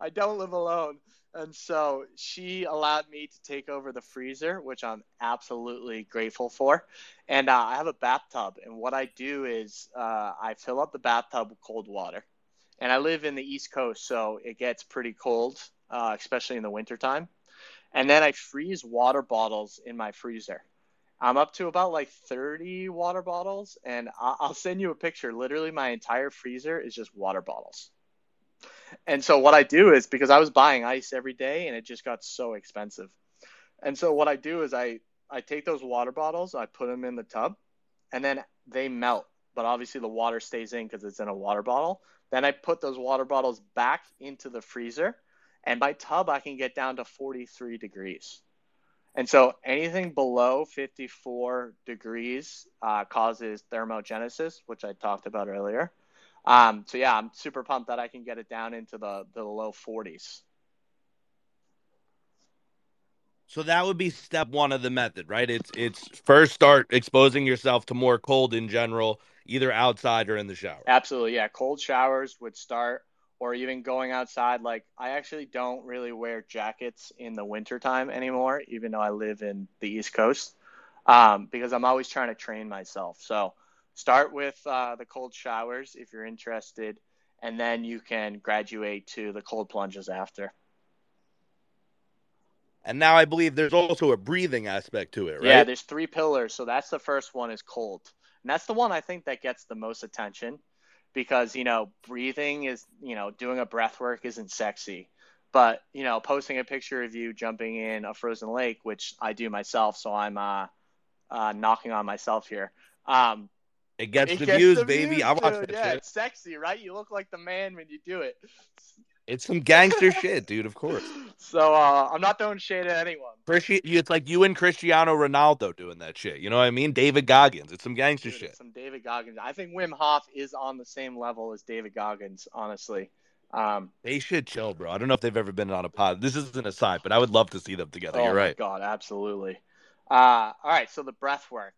I don't live alone. And so she allowed me to take over the freezer, which I'm absolutely grateful for. And uh, I have a bathtub. And what I do is uh, I fill up the bathtub with cold water. And I live in the East Coast, so it gets pretty cold, uh, especially in the wintertime. And then I freeze water bottles in my freezer. I'm up to about like 30 water bottles, and I'll send you a picture. Literally, my entire freezer is just water bottles. And so what I do is because I was buying ice every day and it just got so expensive. And so what I do is I I take those water bottles, I put them in the tub, and then they melt. But obviously the water stays in because it's in a water bottle. Then I put those water bottles back into the freezer, and by tub I can get down to 43 degrees. And so anything below 54 degrees uh, causes thermogenesis, which I talked about earlier. Um, so yeah, I'm super pumped that I can get it down into the the low 40s.
So that would be step one of the method, right? It's it's first start exposing yourself to more cold in general, either outside or in the shower.
Absolutely, yeah. Cold showers would start, or even going outside. Like I actually don't really wear jackets in the wintertime anymore, even though I live in the East Coast, um, because I'm always trying to train myself. So start with uh, the cold showers if you're interested, and then you can graduate to the cold plunges after.
And now I believe there's also a breathing aspect to it, right?
Yeah, there's three pillars. So that's the first one is cold. And that's the one I think that gets the most attention because, you know, breathing is, you know, doing a breath work isn't sexy. But, you know, posting a picture of you jumping in a frozen lake, which I do myself, so I'm uh, uh, knocking on myself here. Um,
it gets it the gets views, the baby. Views, I watch
that yeah, shit. it's sexy, right? You look like the man when you do it.
It's some gangster shit, dude. Of course.
So uh, I'm not throwing shade at anyone.
Christi- it's like you and Cristiano Ronaldo doing that shit. You know what I mean? David Goggins. It's some gangster dude, shit.
Some David Goggins. I think Wim Hof is on the same level as David Goggins. Honestly. Um,
they should chill, bro. I don't know if they've ever been on a pod. This isn't a side, but I would love to see them together. Oh You're right.
God, absolutely. Uh, all right, so the breath work.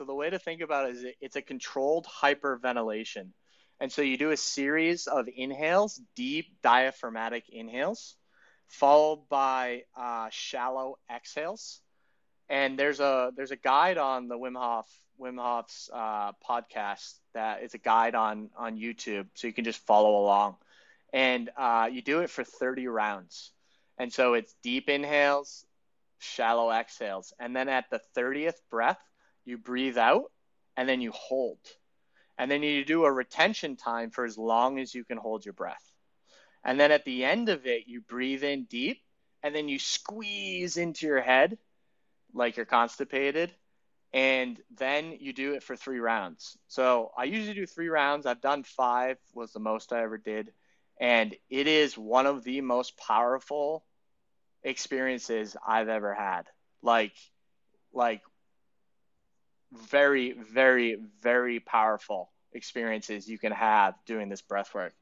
So the way to think about it is it's a controlled hyperventilation. And so you do a series of inhales, deep diaphragmatic inhales, followed by uh, shallow exhales. And there's a there's a guide on the Wim Hof Wim Hof's uh, podcast that is a guide on on YouTube, so you can just follow along. And uh, you do it for 30 rounds. And so it's deep inhales, shallow exhales, and then at the 30th breath, you breathe out, and then you hold. And then you do a retention time for as long as you can hold your breath. And then at the end of it, you breathe in deep, and then you squeeze into your head like you're constipated. And then you do it for three rounds. So I usually do three rounds. I've done five, was the most I ever did. And it is one of the most powerful experiences I've ever had. Like, like very, very, very powerful experiences you can have doing this breath work.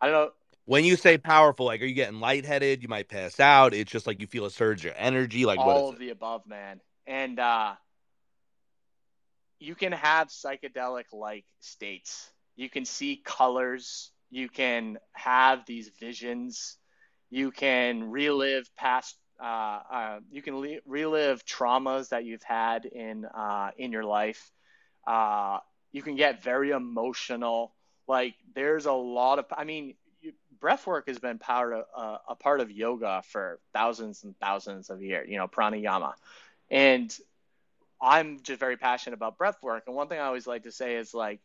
I don't know.
When you say powerful, like, are you getting lightheaded? You might pass out. It's just like you feel a surge of energy. Like,
all of
it?
the above, man. And uh, you can have psychedelic like states. You can see colors. You can have these visions. You can relive past uh, uh, you can le- relive traumas that you've had in uh, in your life. Uh, you can get very emotional. Like there's a lot of, I mean, you, breath work has been part of, uh, a part of yoga for thousands and thousands of years. You know, pranayama, and I'm just very passionate about breath work. And one thing I always like to say is like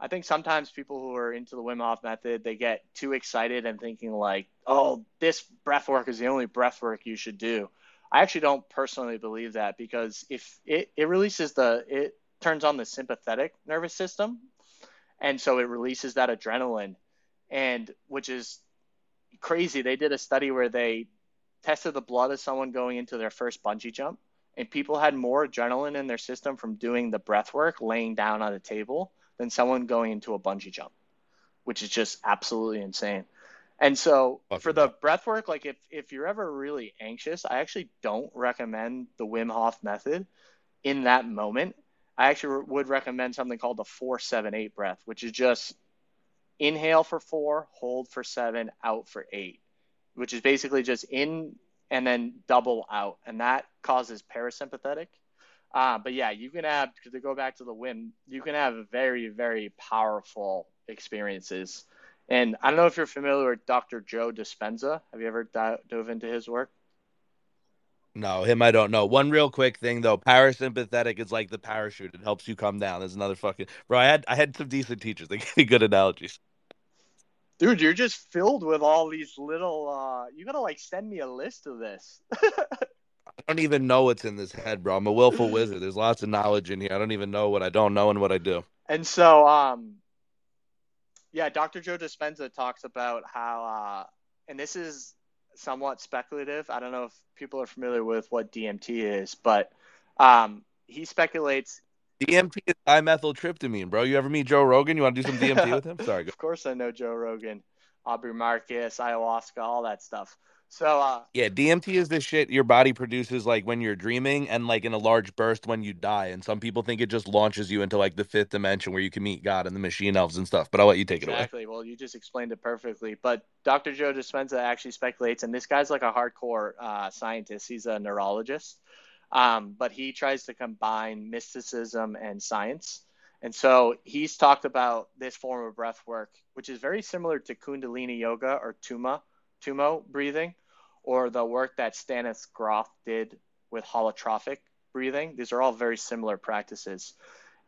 I think sometimes people who are into the Wim Hof method, they get too excited and thinking like, oh, this breath work is the only breath work you should do. I actually don't personally believe that because if it, it releases the, it turns on the sympathetic nervous system. And so it releases that adrenaline and which is crazy. They did a study where they tested the blood of someone going into their first bungee jump and people had more adrenaline in their system from doing the breath work laying down on a table than someone going into a bungee jump, which is just absolutely insane. And so for the breath work, like if, if you're ever really anxious, I actually don't recommend the Wim Hof method in that moment. I actually would recommend something called the 478 breath, which is just inhale for four, hold for seven, out for eight, which is basically just in and then double out. And that causes parasympathetic. Uh, but yeah, you can have, to go back to the Wim, you can have very, very powerful experiences. And I don't know if you're familiar with Dr. Joe Dispenza. Have you ever dove into his work?
No, him I don't know. One real quick thing though, parasympathetic is like the parachute. It helps you come down. There's another fucking bro. I had I had some decent teachers. They gave me good analogies.
Dude, you're just filled with all these little. uh You gotta like send me a list of this.
I don't even know what's in this head, bro. I'm a willful wizard. There's lots of knowledge in here. I don't even know what I don't know and what I do.
And so, um, yeah, Dr. Joe Dispenza talks about how, uh, and this is somewhat speculative. I don't know if people are familiar with what DMT is, but um, he speculates.
DMT is dimethyltryptamine, bro. You ever meet Joe Rogan? You want to do some DMT with him? Sorry. Go.
Of course, I know Joe Rogan, Aubrey Marcus, ayahuasca, all that stuff. So uh,
yeah, DMT is the shit your body produces like when you're dreaming and like in a large burst when you die. And some people think it just launches you into like the fifth dimension where you can meet God and the machine elves and stuff. But I'll let you take
exactly.
it away.
Exactly. Well, you just explained it perfectly. But Dr. Joe Dispenza actually speculates, and this guy's like a hardcore uh, scientist. He's a neurologist, um, but he tries to combine mysticism and science. And so he's talked about this form of breath work, which is very similar to Kundalini yoga or Tuma, Tumo breathing or the work that Stanis Grof did with holotropic breathing. These are all very similar practices.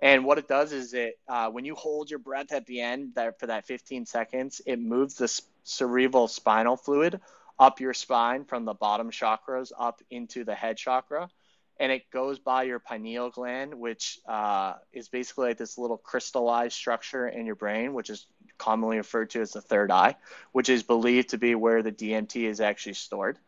And what it does is it, uh, when you hold your breath at the end that, for that 15 seconds, it moves the cerebral spinal fluid up your spine from the bottom chakras up into the head chakra. And it goes by your pineal gland, which uh, is basically like this little crystallized structure in your brain, which is commonly referred to as the third eye, which is believed to be where the DMT is actually stored.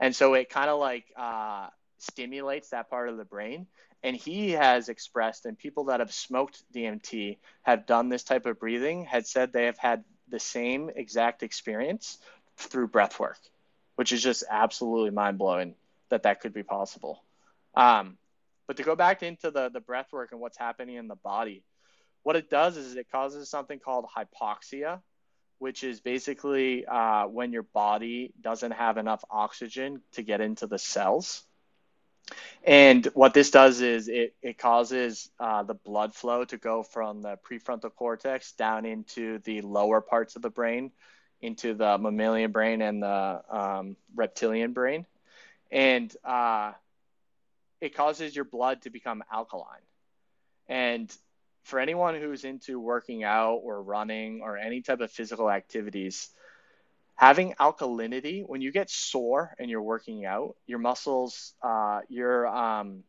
And so it kind of like uh, stimulates that part of the brain. And he has expressed, and people that have smoked DMT have done this type of breathing, had said they have had the same exact experience through breath work, which is just absolutely mind blowing that that could be possible. Um, but to go back into the, the breath work and what's happening in the body, what it does is it causes something called hypoxia, which is basically uh, when your body doesn't have enough oxygen to get into the cells. And what this does is it, it causes uh, the blood flow to go from the prefrontal cortex down into the lower parts of the brain, into the mammalian brain and the um, reptilian brain. And uh, it causes your blood to become alkaline. And for anyone who's into working out or running or any type of physical activities, having alkalinity when you get sore and you're working out, your muscles, uh, your um,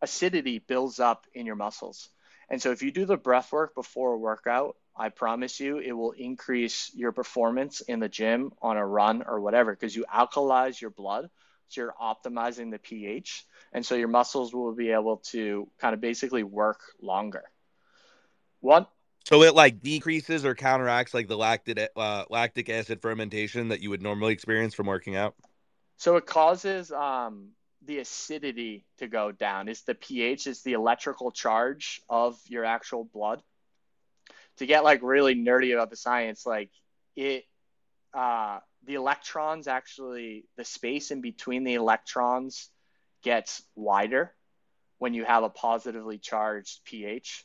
acidity builds up in your muscles. And so if you do the breath work before a workout, I promise you it will increase your performance in the gym on a run or whatever because you alkalize your blood. So you're optimizing the pH and so your muscles will be able to kind of basically work longer. What?
So it like decreases or counteracts like the lactic uh, lactic acid fermentation that you would normally experience from working out.
So it causes um, the acidity to go down. It's the pH, it's the electrical charge of your actual blood. To get like really nerdy about the science, like it, uh, the electrons actually, the space in between the electrons gets wider when you have a positively charged pH.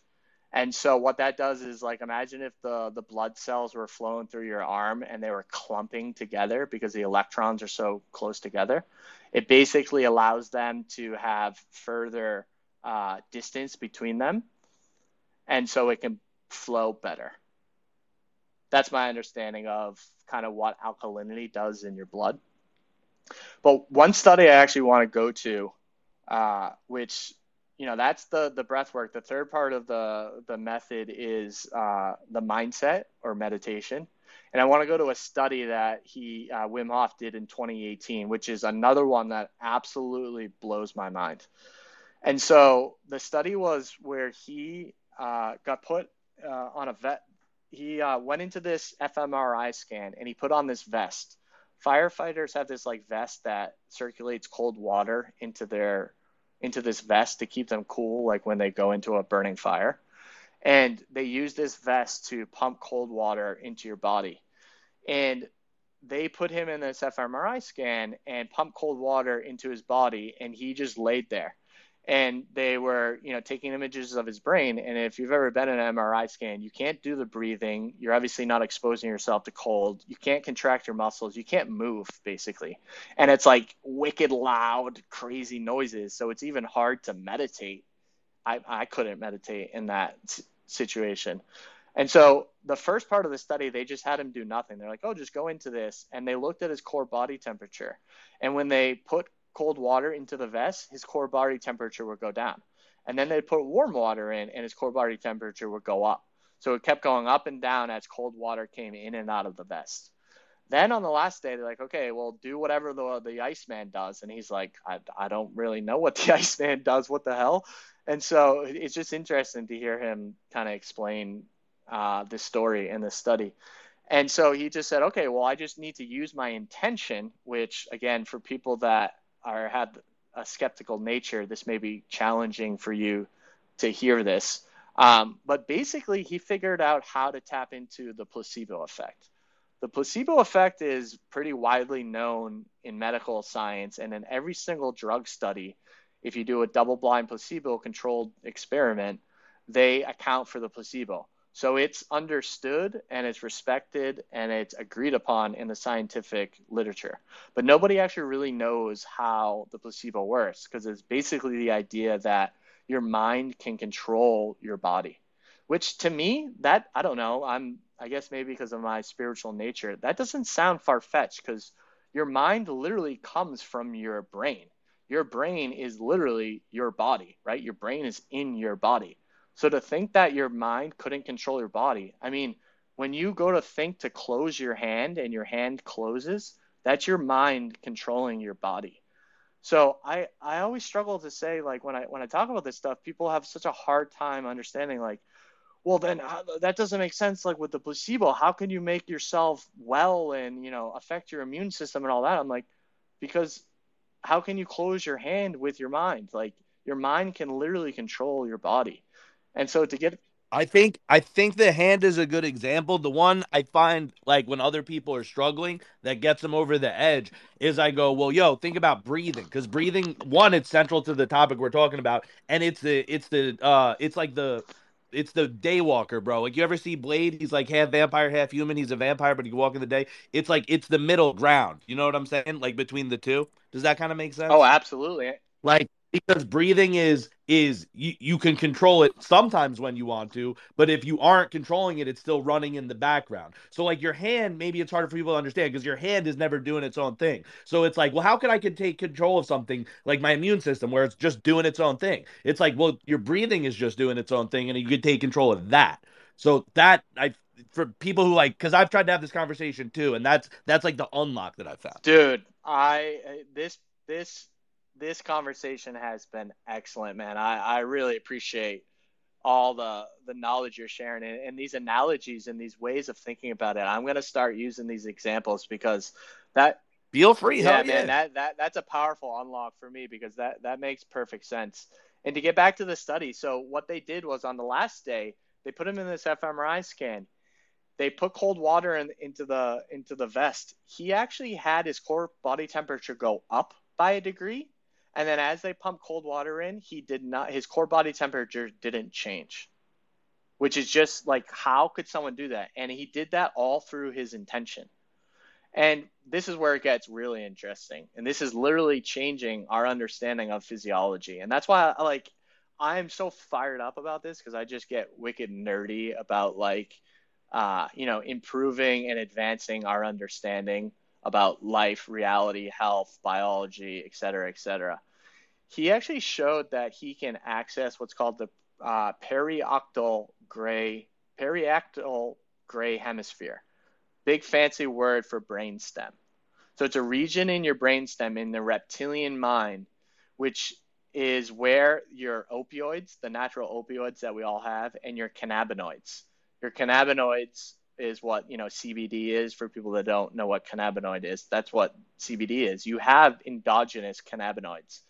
And so what that does is like imagine if the the blood cells were flowing through your arm and they were clumping together because the electrons are so close together. It basically allows them to have further uh, distance between them, and so it can flow better. That's my understanding of kind of what alkalinity does in your blood. But one study I actually want to go to, uh, which you know that's the the breath work. The third part of the the method is uh, the mindset or meditation, And I want to go to a study that he uh, Wim Hof did in 2018, which is another one that absolutely blows my mind. And so the study was where he uh, got put uh, on a vet. He uh, went into this fMRI scan and he put on this vest. Firefighters have this like vest that circulates cold water into their into this vest to keep them cool, like when they go into a burning fire. And they use this vest to pump cold water into your body. And they put him in this fMRI scan and pumped cold water into his body, and he just laid there and they were you know taking images of his brain. And if you've ever been in an mri scan you can't do the breathing. You're obviously not exposing yourself to cold. You can't contract your muscles. You can't move basically. And it's like wicked loud crazy noises. So it's even hard to meditate. I, I couldn't meditate in that situation. And so the first part of the study they just had him do nothing. They're like oh just go into this. And they looked at his core body temperature. And when they put cold water into the vest, his core body temperature would go down. And then they'd put warm water in, and his core body temperature would go up. So it kept going up and down as cold water came in and out of the vest. Then on the last day, they're like, okay, well, do whatever the the Iceman does. And he's like, I, I don't really know what the Iceman does. What the hell? And so it's just interesting to hear him kind of explain uh, this story and this study. And so he just said, okay, well, I just need to use my intention, which again, for people that or had a skeptical nature, this may be challenging for you to hear this. Um, but basically, he figured out how to tap into the placebo effect. The placebo effect is pretty widely known in medical science, and in every single drug study, if you do a double blind placebo controlled experiment, they account for the placebo. So it's understood and it's respected and it's agreed upon in the scientific literature. But nobody actually really knows how the placebo works because it's basically the idea that your mind can control your body. Which to me, that I don't know, I'm I guess maybe because of my spiritual nature, that doesn't sound far fetched because your mind literally comes from your brain. Your brain is literally your body, right? Your brain is in your body. So to think that your mind couldn't control your body, I mean, when you go to think to close your hand and your hand closes, that's your mind controlling your body. So I I always struggle to say like when I when I talk about this stuff, people have such a hard time understanding like, well then uh, that doesn't make sense like with the placebo. How can you make yourself well and you know affect your immune system and all that? I'm like, because how can you close your hand with your mind? Like your mind can literally control your body. And so to get
I think I think the hand is a good example. The one I find like when other people are struggling that gets them over the edge is I go, well, yo, think about breathing because breathing one, it's central to the topic we're talking about, and it's the it's the uh it's like the it's the daywalker, bro. Like you ever see Blade? He's like half vampire, half human. He's a vampire, but he can walk in the day. It's like it's the middle ground. You know what I'm saying? Like between the two. Does that kind of make sense?
Oh, absolutely.
Like because breathing is is you, you can control it sometimes when you want to but if you aren't controlling it it's still running in the background. So like your hand maybe it's harder for people to understand because your hand is never doing its own thing. So it's like well how can i can take control of something like my immune system where it's just doing its own thing? It's like well your breathing is just doing its own thing and you can take control of that. So that i for people who like because i've tried to have this conversation too and that's that's like the unlock that i found.
Dude i this this this conversation has been excellent, man. I, I really appreciate all the the knowledge you're sharing and, and these analogies and these ways of thinking about it. I'm gonna start using these examples because that
feel free.
Yeah,
yeah,
man, that that that's a powerful unlock for me because that that makes perfect sense. And to get back to the study, so what they did was on the last day they put him in this fMRI scan. They put cold water in, into the into the vest. He actually had his core body temperature go up by a degree and then as they pumped cold water in, he did not his core body temperature didn't change. Which is just like how could someone do that? And he did that all through his intention. And this is where it gets really interesting. And this is literally changing our understanding of physiology. And that's why I like I'm so fired up about this because I just get wicked nerdy about like uh, you know, improving and advancing our understanding about life, reality, health, biology, et cetera, et cetera. He actually showed that he can access what's called the uh, gray periaqueductal gray hemisphere. big fancy word for brainstem. So it's a region in your brainstem in the reptilian mind, which is where your opioids, the natural opioids that we all have, and your cannabinoids. Your cannabinoids is what you know CBD is for people that don't know what cannabinoid is. That's what CBD is. You have endogenous cannabinoids.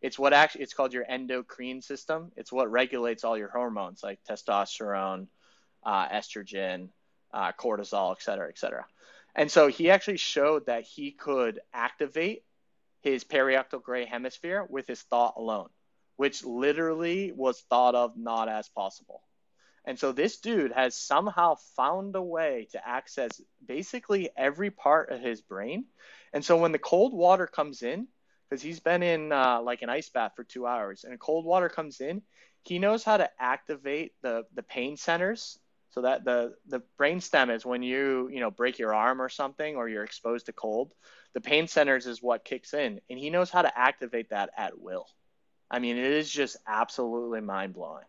It's what actually it's called your endocrine system. It's what regulates all your hormones like testosterone, uh, estrogen, uh, cortisol, et cetera, et cetera. And so he actually showed that he could activate his perioctal gray hemisphere with his thought alone, which literally was thought of not as possible. And so this dude has somehow found a way to access basically every part of his brain. And so when the cold water comes in, because he's been in uh, like an ice bath for two hours, and cold water comes in, he knows how to activate the the pain centers. So that the the brain stem is when you you know break your arm or something, or you're exposed to cold. The pain centers is what kicks in, and he knows how to activate that at will. I mean, it is just absolutely mind blowing.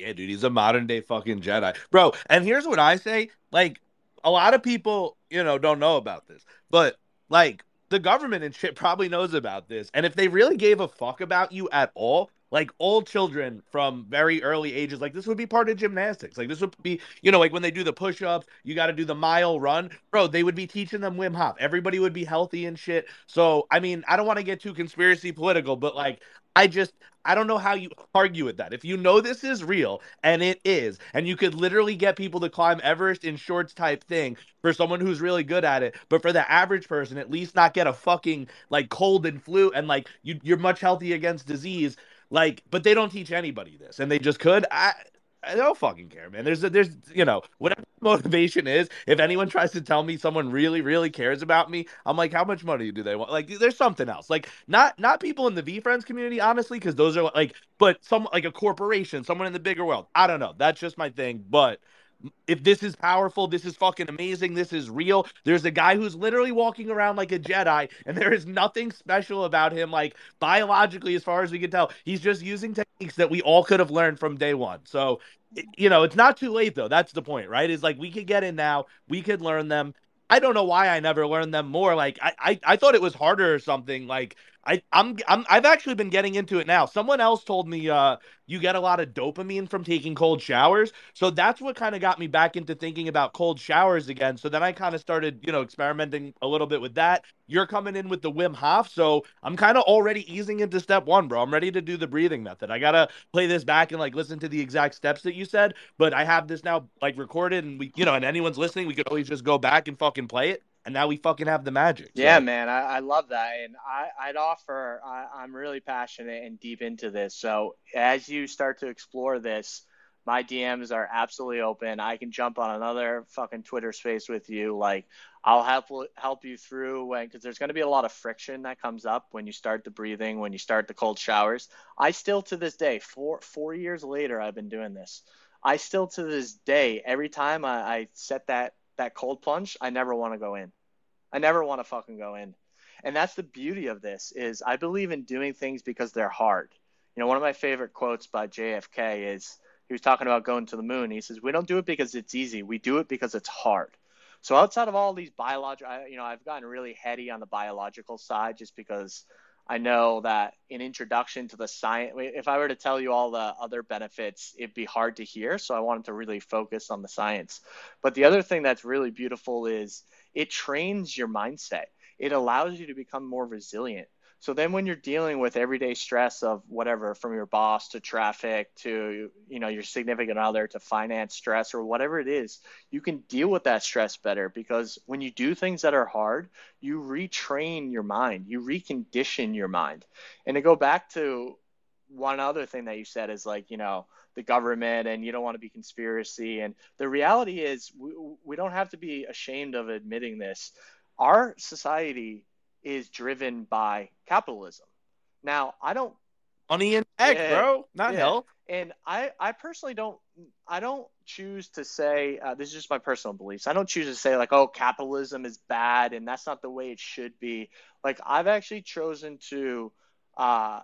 Yeah, dude, he's a modern day fucking Jedi. Bro, and here's what I say, like a lot of people, you know, don't know about this. But like the government and shit probably knows about this. And if they really gave a fuck about you at all, like all children from very early ages like this would be part of gymnastics like this would be you know like when they do the push-ups you got to do the mile run bro they would be teaching them wim hof everybody would be healthy and shit so i mean i don't want to get too conspiracy political but like I just I don't know how you argue with that. If you know this is real and it is, and you could literally get people to climb Everest in shorts type thing for someone who's really good at it, but for the average person, at least not get a fucking like cold and flu and like you you're much healthy against disease. Like, but they don't teach anybody this, and they just could. I I don't fucking care, man. There's a, there's you know whatever motivation is. If anyone tries to tell me someone really really cares about me, I'm like, how much money do they want? Like, there's something else. Like, not not people in the VeeFriends community, honestly, because those are like, but some like a corporation, someone in the bigger world. I don't know. That's just my thing. But if this is powerful, this is fucking amazing, this is real. There's a guy who's literally walking around like a Jedi, and there is nothing special about him, like biologically, as far as we can tell. He's just using techniques that we all could have learned from day one. So, you know, it's not too late though. That's the point, right? Is like we could get in now, we could learn them. I don't know why I never learned them more. Like I, I, I thought it was harder or something. Like I, I'm, I'm, I've actually been getting into it now. Someone else told me, uh, you get a lot of dopamine from taking cold showers. So that's what kind of got me back into thinking about cold showers again. So then I kind of started, you know, experimenting a little bit with that. You're coming in with the Wim Hof. So I'm kind of already easing into step one, bro. I'm ready to do the breathing method. I got to play this back and like listen to the exact steps that you said. But I have this now like recorded and we, you know, and anyone's listening, we could always just go back and fucking play it and now we fucking have the magic.
Yeah, man, I, I, love that, and I, would offer. I, am really passionate and deep into this. So as you start to explore this, my DMs are absolutely open. I can jump on another fucking Twitter space with you. Like I'll help help you through when because there's going to be a lot of friction that comes up when you start the breathing, when you start the cold showers. I still to this day, four four years later, I've been doing this. I still to this day, every time I, I set that that cold plunge, I never want to go in. I never want to fucking go in. And that's the beauty of this is I believe in doing things because they're hard. You know, one of my favorite quotes by JFK is he was talking about going to the moon. He says, "We don't do it because it's easy. We do it because it's hard." So outside of all these biological, you know, I've gotten really heady on the biological side just because I know that in introduction to the science, if I were to tell you all the other benefits, it'd be hard to hear. So I wanted to really focus on the science. But the other thing that's really beautiful is it trains your mindset. It allows you to become more resilient. So then when you're dealing with everyday stress of whatever from your boss to traffic to you know your significant other to finance stress or whatever it is, you can deal with that stress better because when you do things that are hard, you retrain your mind, you recondition your mind. And to go back to one other thing that you said is like, you know, the government and you don't want to be conspiracy and the reality is we, we don't have to be ashamed of admitting this. Our society is driven by capitalism. Now, I don't
money and tech, yeah, bro, not yeah. health.
And I, I personally don't, I don't choose to say uh, this is just my personal beliefs. I don't choose to say like, oh, capitalism is bad and that's not the way it should be. Like, I've actually chosen to uh,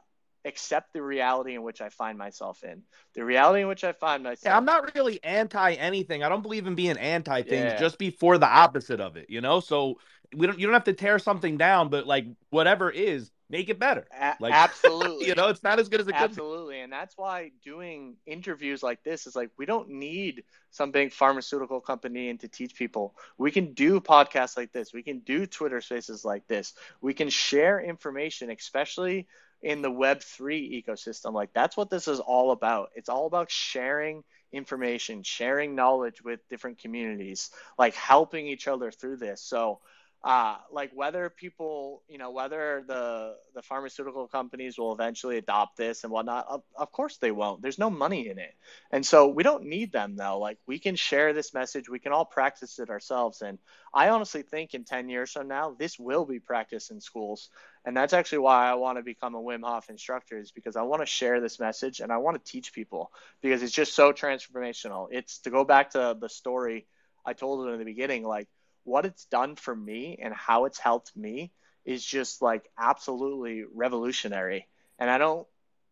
accept the reality in which I find myself in. The reality in which I find myself.
Yeah, I'm not really anti anything. I don't believe in being anti things. Yeah. Just before the opposite of it, you know. So we don't. You don't have to tear something down, but like whatever is, make it better.
Like absolutely,
you know, it's not as good as it
could. Absolutely, and that's why doing interviews like this is like we don't need some big pharmaceutical company and to teach people. We can do podcasts like this. We can do Twitter Spaces like this. We can share information, especially in the Web3 ecosystem. Like that's what this is all about. It's all about sharing information, sharing knowledge with different communities, like helping each other through this. So uh, like whether people, you know, whether the the pharmaceutical companies will eventually adopt this and whatnot, of, of course they won't. There's no money in it, and so we don't need them though. Like we can share this message, we can all practice it ourselves, and I honestly think in 10 years from now, this will be practiced in schools, and that's actually why I want to become a Wim Hof instructor, is because I want to share this message and I want to teach people because it's just so transformational. It's to go back to the story I told in the beginning, like what it's done for me and how it's helped me is just like absolutely revolutionary. And I don't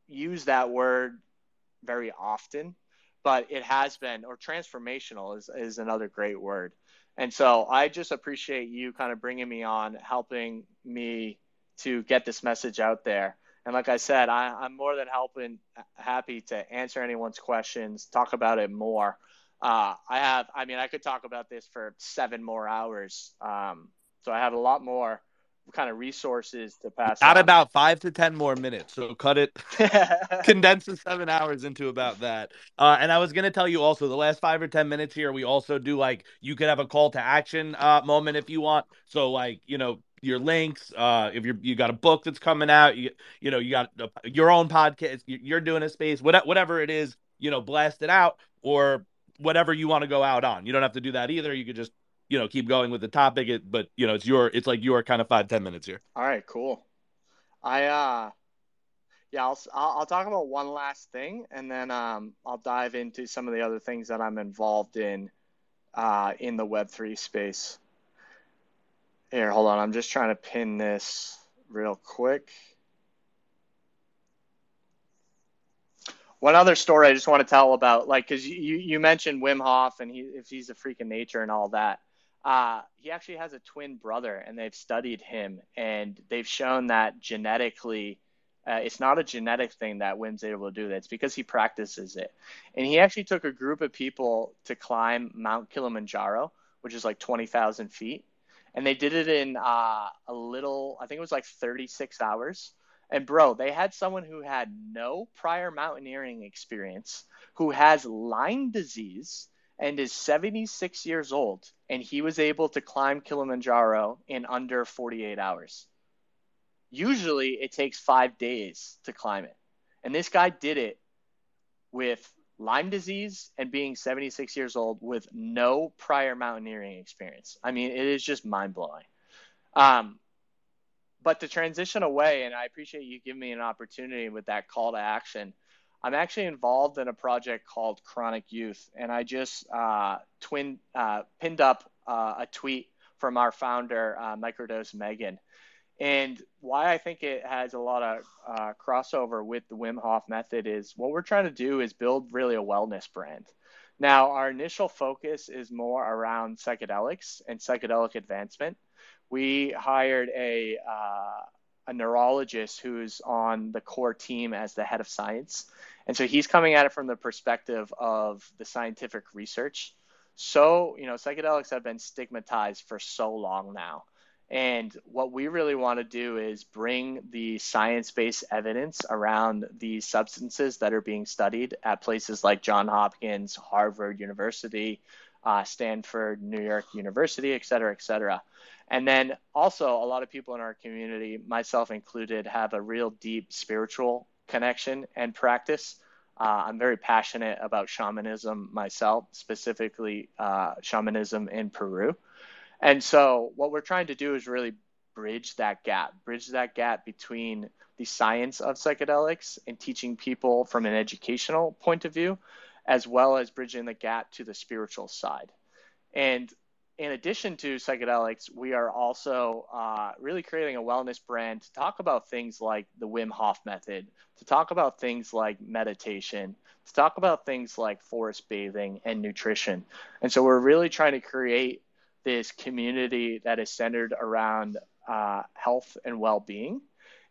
use that word very often, but it has been, or transformational is, is another great word. And so I just appreciate you kind of bringing me on, helping me to get this message out there. And like I said, I, am more than helping, happy to answer anyone's questions, talk about it more. Uh, I have, I mean, I could talk about this for seven more hours. Um, so I have a lot more kind of resources to pass.
Got about five to ten more minutes, so cut it, condense the seven hours into about that. Uh, and I was gonna tell you also the last five or ten minutes here, we also do like you could have a call to action uh, moment if you want. So like you know your links, uh, if you're you got a book that's coming out, you you know you got your own podcast, you're doing a space, whatever it is, you know, blast it out or whatever you want to go out on. You don't have to do that either. You could just, you know, keep going with the topic. It, but you know, it's your, it's like your kind of five ten minutes here.
All right, cool. I, uh, yeah, I'll, I'll talk about one last thing, and then um, I'll dive into some of the other things that I'm involved in, uh, in the Web three space. Here, hold on. I'm just trying to pin this real quick. One other story I just want to tell about, like, because you, you mentioned Wim Hof and he, if he's a freak of nature and all that. Uh, he actually has a twin brother, and they've studied him, and they've shown that genetically, uh, it's not a genetic thing that Wim's able to do that. It's because he practices it. And he actually took a group of people to climb Mount Kilimanjaro, which is like 20,000 feet. And they did it in uh, a little, I think it was like 36 hours. And bro, they had someone who had no prior mountaineering experience, who has Lyme disease and is 76 years old, and he was able to climb Kilimanjaro in under 48 hours. Usually it takes five days to climb it. And this guy did it with Lyme disease and being 76 years old with no prior mountaineering experience. I mean, it is just mind blowing. Um, but to transition away, and I appreciate you giving me an opportunity with that call to action. I'm actually involved in a project called Chronic Youth, and I just uh, twin uh, pinned up uh, a tweet from our founder, uh, Microdose Megan. And why I think it has a lot of uh, crossover with the Wim Hof method is what we're trying to do is build really a wellness brand. Now, our initial focus is more around psychedelics and psychedelic advancement we hired a uh, a neurologist who's on the core team as the head of science, and so he's coming at it from the perspective of the scientific research. So you know, psychedelics have been stigmatized for so long now. And what we really want to do is bring the science based evidence around these substances that are being studied at places like John Hopkins, Harvard University, uh, Stanford, New York University, et cetera, et cetera. And then also, a lot of people in our community, myself included, have a real deep spiritual connection and practice. Uh, I'm very passionate about shamanism myself, specifically uh, shamanism in Peru. And so, what we're trying to do is really bridge that gap, bridge that gap between the science of psychedelics and teaching people from an educational point of view, as well as bridging the gap to the spiritual side. And in addition to psychedelics, we are also uh, really creating a wellness brand to talk about things like the Wim Hof method, to talk about things like meditation, to talk about things like forest bathing and nutrition. And so we're really trying to create this community that is centered around uh, health and well being.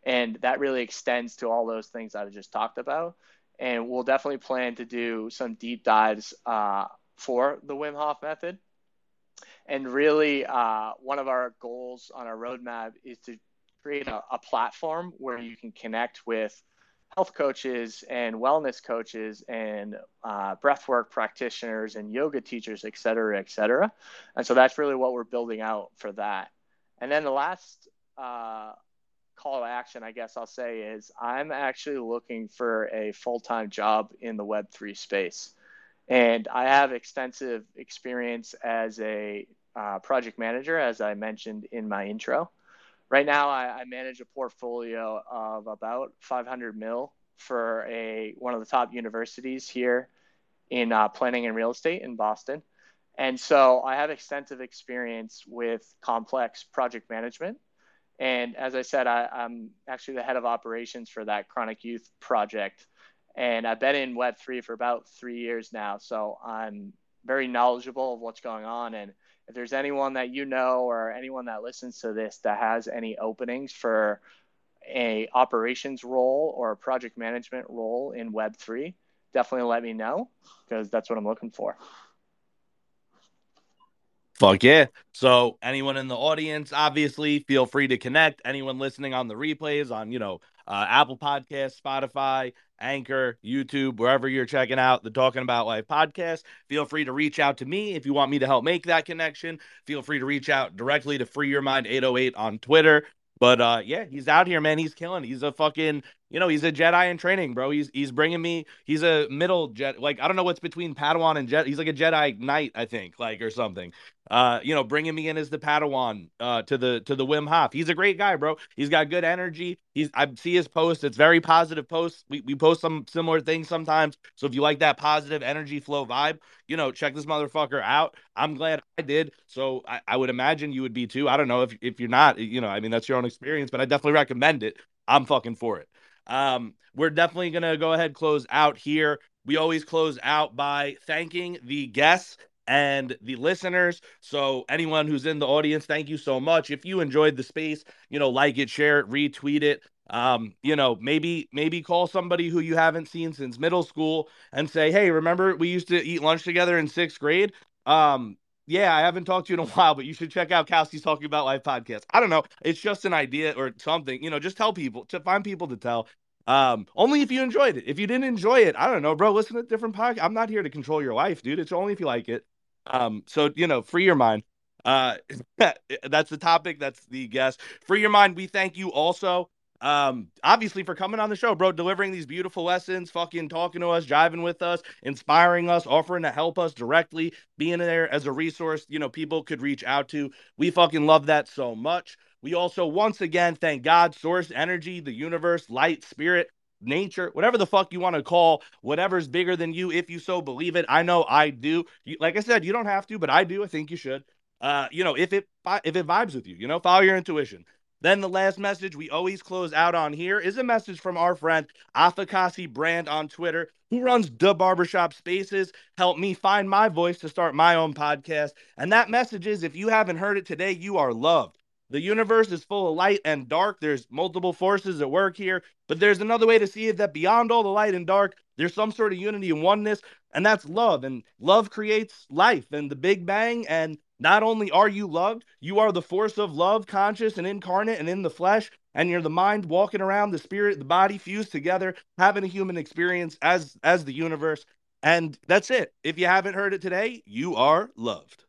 And that really extends to all those things I just talked about. And we'll definitely plan to do some deep dives uh, for the Wim Hof method and really, uh, one of our goals on our roadmap is to create a, a platform where you can connect with health coaches and wellness coaches and uh, breathwork practitioners and yoga teachers, et cetera, et cetera. And so that's really what we're building out for that. And then the last uh, call to action, I guess I'll say, is I'm actually looking for a full time job in the Web3 space. And I have extensive experience as a uh, project manager, as I mentioned in my intro. Right now, I, I, manage a portfolio of about 500 mil for a one of the top universities here in uh, planning and real estate in Boston. And so I have extensive experience with complex project management. And as I said, I, I'm actually the head of operations for that chronic youth project and I've been in Web3 for about three years now. So I'm very knowledgeable of what's going on. And if there's anyone that you know or anyone that listens to this that has any openings for a operations role or a project management role in Web3, definitely let me know because that's what I'm looking for.
Fuck yeah. So anyone in the audience, obviously, feel free to connect. Anyone listening on the replays on, you know, uh, Apple Podcast, Spotify, Anchor, YouTube, wherever you're checking out the Talking About Life podcast. Feel free to reach out to me if you want me to help make that connection. Feel free to reach out directly to Free Your Mind 808 on Twitter. But uh, yeah, he's out here, man. He's killing. He's a fucking, you know, he's a Jedi in training, bro. He's he's bringing me. He's a middle jet. Like I don't know what's between Padawan and Jedi. He's like a Jedi Knight, I think, like or something. Uh, you know, bringing me in as the Padawan uh, to the to the Wim Hof. He's a great guy, bro. He's got good energy. He's I see his posts. It's very positive posts. We we post some similar things sometimes. So if you like that positive energy flow vibe, you know, check this motherfucker out. I'm glad I did. So I, I would imagine you would be too. I don't know if if you're not, you know, I mean that's your own experience, but I definitely recommend it. I'm fucking for it. Um, we're definitely gonna go ahead close out here. We always close out by thanking the guests and the listeners. So anyone who's in the audience, thank you so much. If you enjoyed the space, you know, like it, share it, retweet it. Um, you know, maybe maybe call somebody who you haven't seen since middle school and say, "Hey, remember we used to eat lunch together in 6th grade?" Um, yeah, I haven't talked to you in a while, but you should check out Kowski's Talking About Life podcast. I don't know. It's just an idea or something. You know, just tell people to find people to tell. Um, only if you enjoyed it. If you didn't enjoy it, I don't know, bro. Listen to different podcasts. I'm not here to control your life, dude. It's only if you like it. Um, so you know, free your mind. Uh, that's the topic. That's the guest. Free your mind. We thank you also. Um, obviously for coming on the show, bro, delivering these beautiful lessons, fucking talking to us, driving with us, inspiring us, offering to help us directly, being there as a resource, you know, people could reach out to. We fucking love that so much. We also once again thank God, source, energy, the universe, light, spirit, nature, whatever the fuck you want to call whatever's bigger than you, if you so believe it. I know I do. You, like I said, you don't have to, but I do. I think you should. Uh, you know, if it if it vibes with you, you know, follow your intuition. Then the last message we always close out on here is a message from our friend Afakasi Brand on Twitter, who runs the Barbershop Spaces. Help me find my voice to start my own podcast. And that message is if you haven't heard it today, you are loved. The universe is full of light and dark. There's multiple forces at work here, but there's another way to see it that beyond all the light and dark, there's some sort of unity and oneness, and that's love. And love creates life and the Big Bang. And not only are you loved, you are the force of love, conscious and incarnate and in the flesh. And you're the mind walking around, the spirit, the body fused together, having a human experience as as the universe. And that's it. If you haven't heard it today, you are loved.